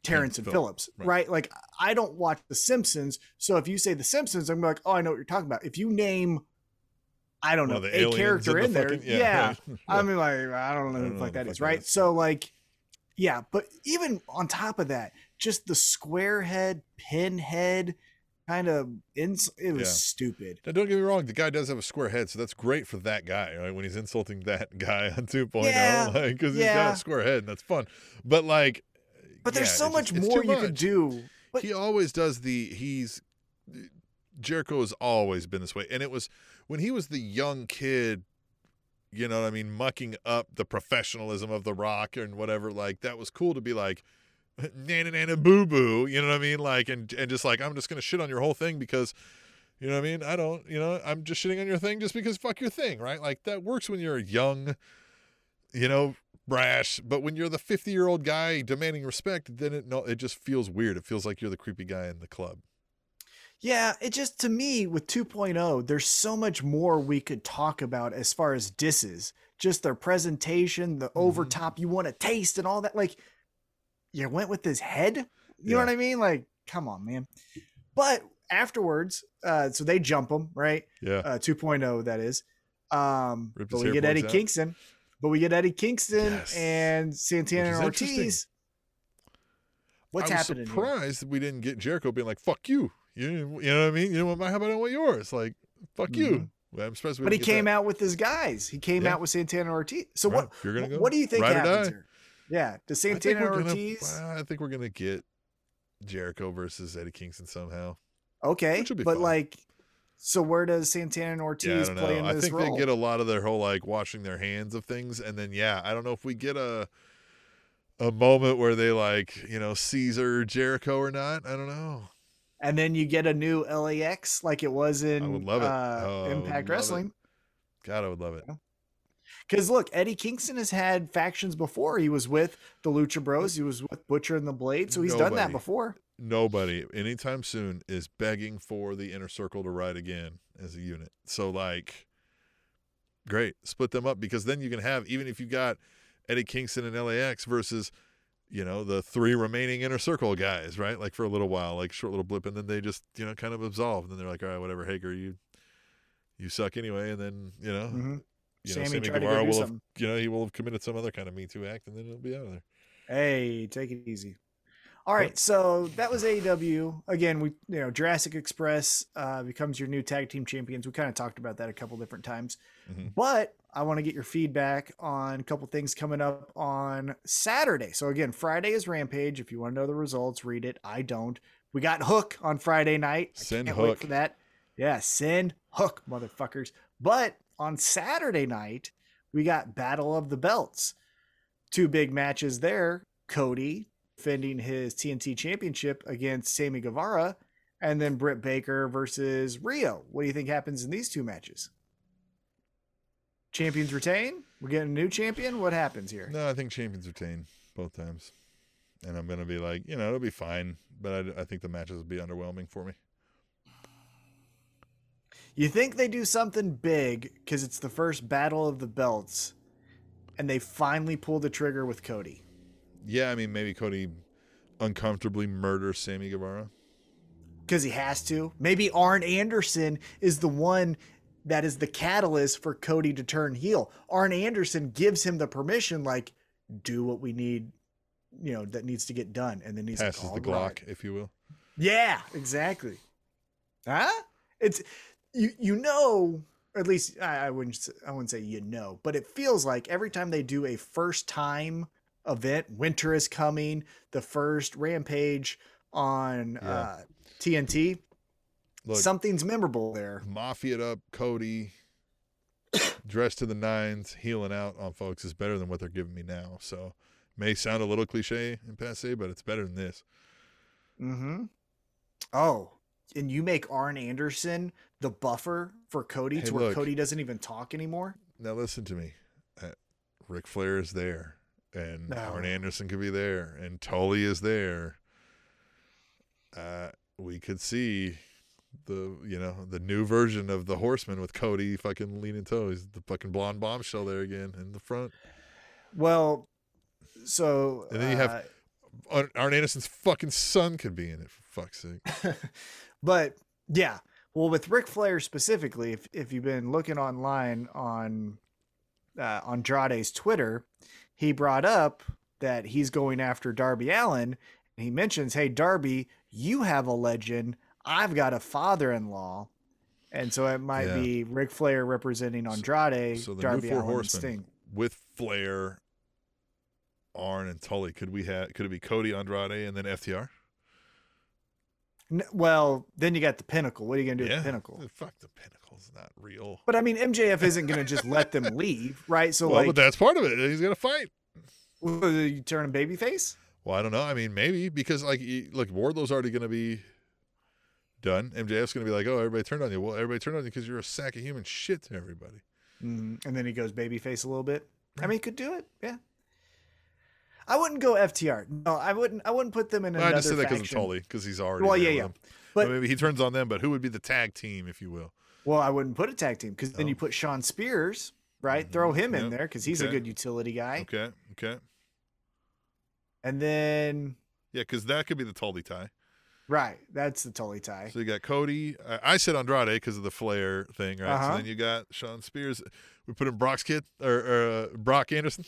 Terrence and Phillips, Phillips, right. right. Like I don't watch The Simpsons, so if you say The Simpsons, I'm like, oh, I know what you're talking about. If you name, I don't one know, the a character the in there, fucking- yeah, right. I mean, like I don't know I who don't the know fuck the fuck is, right? is. So like, yeah, but even on top of that, just the square head, pinhead, kind of ins- it was Yeah. stupid. Now, don't get me wrong, the guy does have a square head, so that's great for that guy, right? When he's insulting that guy on 2.0, Yeah, like, because he's got a square head, and that's fun. But like, But there's yeah, so much just- more you could much. do. But he always does the he's Jericho has always been this way, and it was when he was the young kid. You know what I mean? Mucking up the professionalism of The Rock and whatever. Like that was cool to be like, nana nana boo boo. You know what I mean? Like and and just like I'm just gonna shit on your whole thing because, you know what I mean? I don't. You know I'm just shitting on your thing just because fuck your thing, right? Like that works when you're young. You know, brash. But when you're the 50 year old guy demanding respect, then it no, it just feels weird. It feels like you're the creepy guy in the club. Yeah, it just to me with 2.0, there's so much more we could talk about as far as disses. Just their presentation, the over Mhm. top you want to taste and all that. Like you went with his head. You Yeah. know what I mean? Like, come on, man. But afterwards, uh, so they jump him, right? Yeah. uh, 2.0 that is um Ripped but we get eddie out. kingston but we get eddie kingston Yes. and santana and ortiz what's I was happening here? surprised that we didn't get Jericho being like, fuck you. You, you know what I mean? You know what? How about I want yours? Like, fuck you. I'm surprised Mm-hmm. but he came that. out with his guys he came Yeah. out with santana ortiz so Right, what you're gonna go, what do you think happens here yeah does I santana and we're gonna- ortiz I think we're going to get Jericho versus Eddie Kingston somehow. okay which would be but fine. like so where does santana and Yeah, I ortiz don't play in I this I think role they get a lot of their whole like washing their hands of things, and then yeah, I don't know if we get a a moment where they like you know Caesar Jericho or not. I don't know. And then you get a new LAX like it was in I would love it. uh, Oh, Impact love it. Wrestling. God, I would love it. Because look, Eddie Kingston has had factions before. He was with the Lucha Bros. He was with Butcher and the Blade. So he's done that before. Nobody anytime soon is begging for the inner circle to ride again as a unit. So like, great, split them up because then you can have even if you got Eddie Kingston and LAX versus. You know the three remaining inner circle guys, right? Like for a little while, like short little blip, and then they just you know kind of absolve. And then they're like, all right, whatever, Hager, you you suck anyway. And then you know Mhm. you know, Sammy Sammy to go Guevara will have, you know, he will have committed some other kind of Me Too act, and then it'll be out of there. Hey, take it easy. All right, so that was AEW. Again, we you know Jurassic Express uh, becomes your new tag team champions. We kind of talked about that a couple different times, Mhm. but I want to get your feedback on a couple things coming up on Saturday. So again, Friday is Rampage. If you want to know the results, read it. I don't. We got Hook on Friday night. I Send Hook. for that. Yeah, send Hook, motherfuckers. But on Saturday night, we got Battle of the Belts. Two big matches there. Cody defending his TNT championship against Sammy Guevara, and then Britt Baker versus Riho. What do you think happens in these two matches? Champions retain? We're getting a new champion? What happens here? No, I think champions retain both times, and I'm gonna be like, you know, it'll be fine, but I, I think the matches will be underwhelming for me. You think they do something big because it's the first battle of the belts, and they finally pull the trigger with Cody. Yeah, I mean, maybe Cody uncomfortably murders Sammy Guevara. because he has to. Maybe Arn Anderson is the one that is the catalyst for Cody to turn heel. Arn Anderson gives him the permission, like, do what we need, you know, that needs to get done. And then he's Passes like, the "All Glock, right." if you will. Yeah, exactly. Huh? It's you. You know, at least I, I wouldn't. I wouldn't say you know, but it feels like every time they do a first time event, winter is coming. The first Rampage on Yeah. uh, TNT. Look, Something's memorable there. mafia'd up Cody, dressed to the nines, healing out on folks is better than what they're giving me now. So, may sound a little cliche and passe, but it's better than this. Mm-hmm. Oh, and you make Arn Anderson the buffer for Cody Hey, to where look. Cody doesn't even talk anymore. Now listen to me. Uh, Ric Flair is there, and No. Arn Anderson could be there, and Tully is there. Uh, we could see the you know the new version of the Horseman with Cody fucking leaning toe. toes, the fucking blonde bombshell there again in the front. Well, so And then you have- uh, Arn Arn Anderson's fucking son could be in it for fuck's sake. but yeah, well, with Ric Flair specifically, if if you've been looking online on uh, Andrade's Twitter, he brought up that he's going after Darby Allin, and he mentions, "Hey, Darby, you have a legend. I've got a father-in-law." And so it might Yeah. be Ric Flair representing Andrade, So the Darby new four Allin, and horsemen Sting. with Flair, Arn, and Tully. Could we have? Could it be Cody Andrade and then FTR? Well, then you got the Pinnacle. What are you gonna do with the Pinnacle? Fuck the Pinnacle's not real. But I mean, MJF isn't gonna just let them leave, right? So well, like, but that's part of it. He's gonna fight. what, you turn a babyface? Well, I don't know. I mean, maybe because like, look, Wardlow's already gonna be done. MJF's gonna be like, oh, everybody turned on you. Well, everybody turned on you because you're a sack of human shit to everybody. Mm, and then he goes babyface a little bit. I mean, he could do it. Yeah. I wouldn't go FTR. No, I wouldn't. I wouldn't put them in Well, another I just said that because of. Tully because he's already. Well, yeah, yeah. him. But- maybe he turns on them. But who would be the tag team, if you will? Well, I wouldn't put a tag team because then Oh. you put Shawn Spears, right? Mhm. Throw him in there because he's a good utility guy. Okay, okay, And then, yeah, because that could be the Tully tie. Right, that's the Tully tie. So you got Cody. I, I said Andrade because of the Flair thing, right? Uh-huh. So then you got Shawn Spears. We put in Brock's kid or, or uh, Brock Anderson.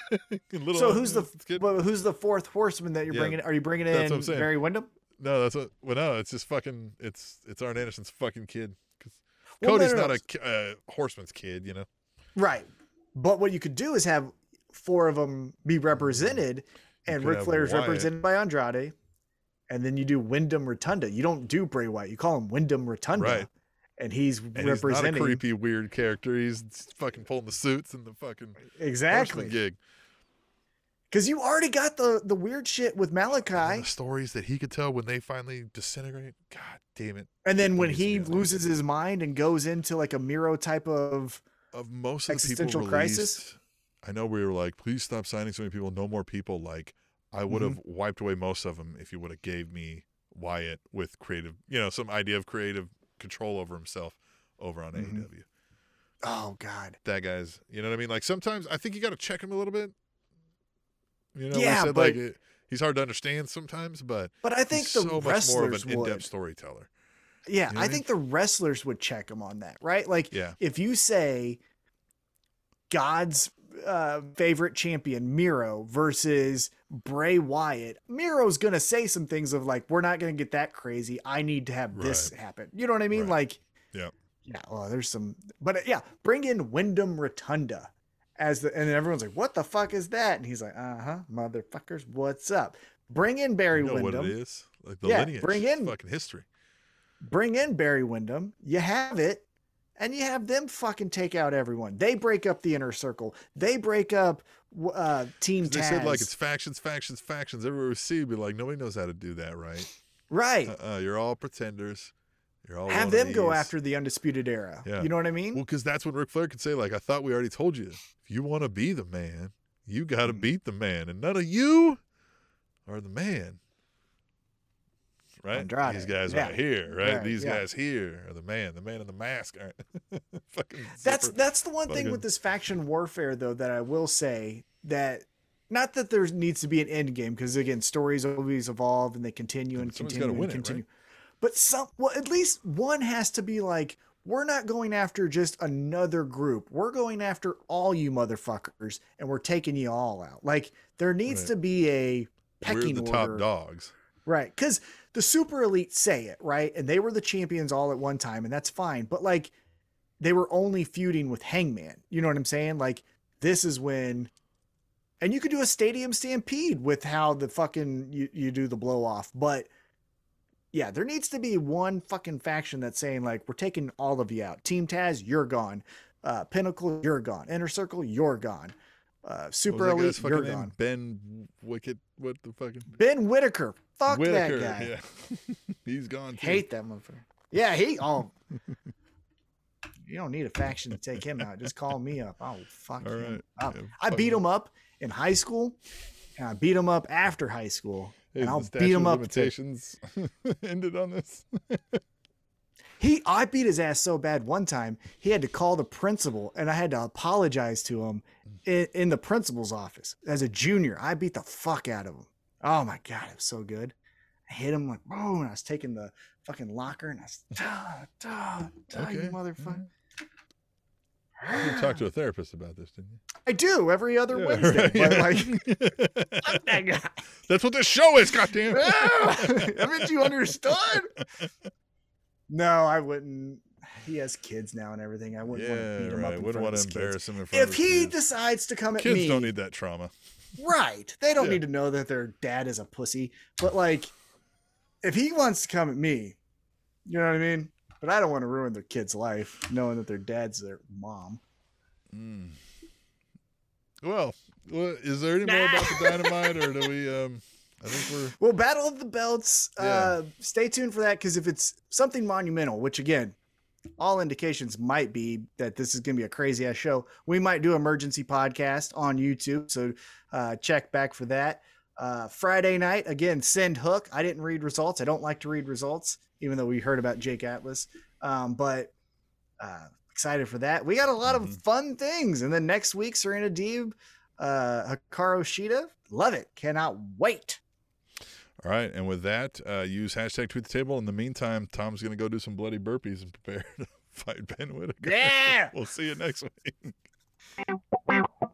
Little So who's the kid? well, who's the fourth horseman that you're Yeah, bringing? Are you bringing in. Barry Windham? No, that's what. Well, no, it's just fucking. It's it's Arn Anderson's fucking kid. 'Cause Well, Cody's no, no. not a uh, horseman's kid, you know. Right. But what you could do is have four of them be represented, and Ric have Flair is Wyatt. represented by Andrade, and then you do Windham Rotunda. You don't do Bray Wyatt. You call him Windham Rotunda, Right. and he's And he's not a creepy, weird character. He's fucking pulling the suits and the fucking exactly. gig. Because you already got the the weird shit with Malachi, the stories that he could tell when they finally disintegrate. God damn it! and then when he loses his mind and goes into like a Miro type of Of most of the people Existential released, crisis? I know we were like, please stop signing so many people. No more people. Like I would have Mm-hmm. wiped away most of them if you would have gave me Wyatt with creative, you know, some idea of creative control over himself over on Mhm. AEW. oh god, That guy's, you know what I mean? Like sometimes I think you got to check him a little bit. You know, Yeah, said but- like it, he's hard to understand sometimes, but but I think he's the so much more of an in-depth would. storyteller. Yeah, You know I I mean? think the wrestlers would check him on that, right? Like Yeah. if you say God's uh, favorite champion Miro versus Bray Wyatt, Miro's gonna say some things of like, "We're not gonna get that crazy. I need to have this happen." You know what I mean? Right. Like, Yeah. yeah. Well, there's some, but uh, yeah, bring in Windham Rotunda as the, and everyone's like, "What the fuck is that?" And he's like, "Uh huh, motherfuckers, what's up?" Bring in Barry You know what it is? Like the Yeah, lineage. bring in- fucking history. bring in Barry Windham. You have it, and you have them fucking take out everyone. They break up the inner circle. They break up uh, Team They Taz. said like it's factions, factions, factions. Everywhere we see, be like nobody knows how to do that, right? right. Uh, uh you're all pretenders. You're all have them go after the undisputed era. Yeah. You know what I mean? Well, because that's when Ric Flair could say, like, I thought we already told you. If you want to be the man, you got to Mhm. beat the man, and none of you are the man. Right? Andrade, These guys yeah. right here, right? Right, These yeah. guys here are the man. The man in the mask. Right. Fucking that's that's the one thing with this faction warfare though that I will say that not that there needs to be an end game because again stories always evolve and they continue and continue and win it, continue. But some well at least one has to be like we're not going after just another group. We're going after all you motherfuckers and we're taking you all out. Like there needs Right. to be a We're pecking the order. top dogs. Right. Because the super elite say it, right? And they were the champions all at one time, and that's fine. But like they were only feuding with Hangman. You know what I'm saying? Like this is when and you could do a stadium stampede with how the fucking you, you do the blow off. But yeah, there needs to be one fucking faction that's saying, like, we're taking all of you out. Team Taz, you're gone. Uh Pinnacle, you're gone. Inner Circle, you're gone. Uh Super Elite, you're name? gone. Ben Wicked. What the fucking Ben Whitaker. Fuck Whitaker. that guy. Yeah. He's gone too. Hate that motherfucker. Yeah, he. Oh, you don't need a faction to take him out. Just call me up. Oh, fuck All him right. up. Yeah, I beat him. up in high school, and I beat him up after high school, and I'll beat him up. to- Limitations ended on this. he, I beat his ass so bad one time. He had to call the principal, and I had to apologize to him in, in the principal's office as a junior. I beat the fuck out of him. Oh my god, it was so good. I hit him like boom, and I was taking the fucking locker, and I was duh, duh, duh, you Okay, motherfucker. You talked to a therapist about this, didn't you? I do every other Yeah, Wednesday, right, but yeah. like fuck that guy. That's what this show is, goddamn. Haven't you understood? No, I wouldn't. He has kids now and everything. I wouldn't want to yeah, beat him up in Wouldn't front want of to his kids. embarrass him in front If of he kids. decides to come at Kids me, don't need that trauma. Right? They don't Yeah. need to know that their dad is a pussy. But like, if he wants to come at me, you know what I mean. But I don't want to ruin their kid's life knowing that their dad's their mom. Mm. Well, is there any more about the dynamite, or do we? Um, I think we're. Well, Battle of the Belts. Yeah. Uh, stay tuned for that because if it's something monumental, which again, all indications might be that this is going to be a crazy ass show, we might do emergency podcast on YouTube. So uh, check back for that. Uh, Friday night again, send hook. I didn't read results. I don't like to read results, even though we heard about Jake Atlas. Um, but uh, excited for that. We got a lot of Mhm. fun things, and then next week, Serena Deeb, uh, Hikaru Shida. Love it. Cannot wait. All right, and with that, uh, use hashtag tweet the table. In the meantime, Tom's going to go do some bloody burpees and prepare to fight Ben Whitaker. Yeah. we'll see you next week.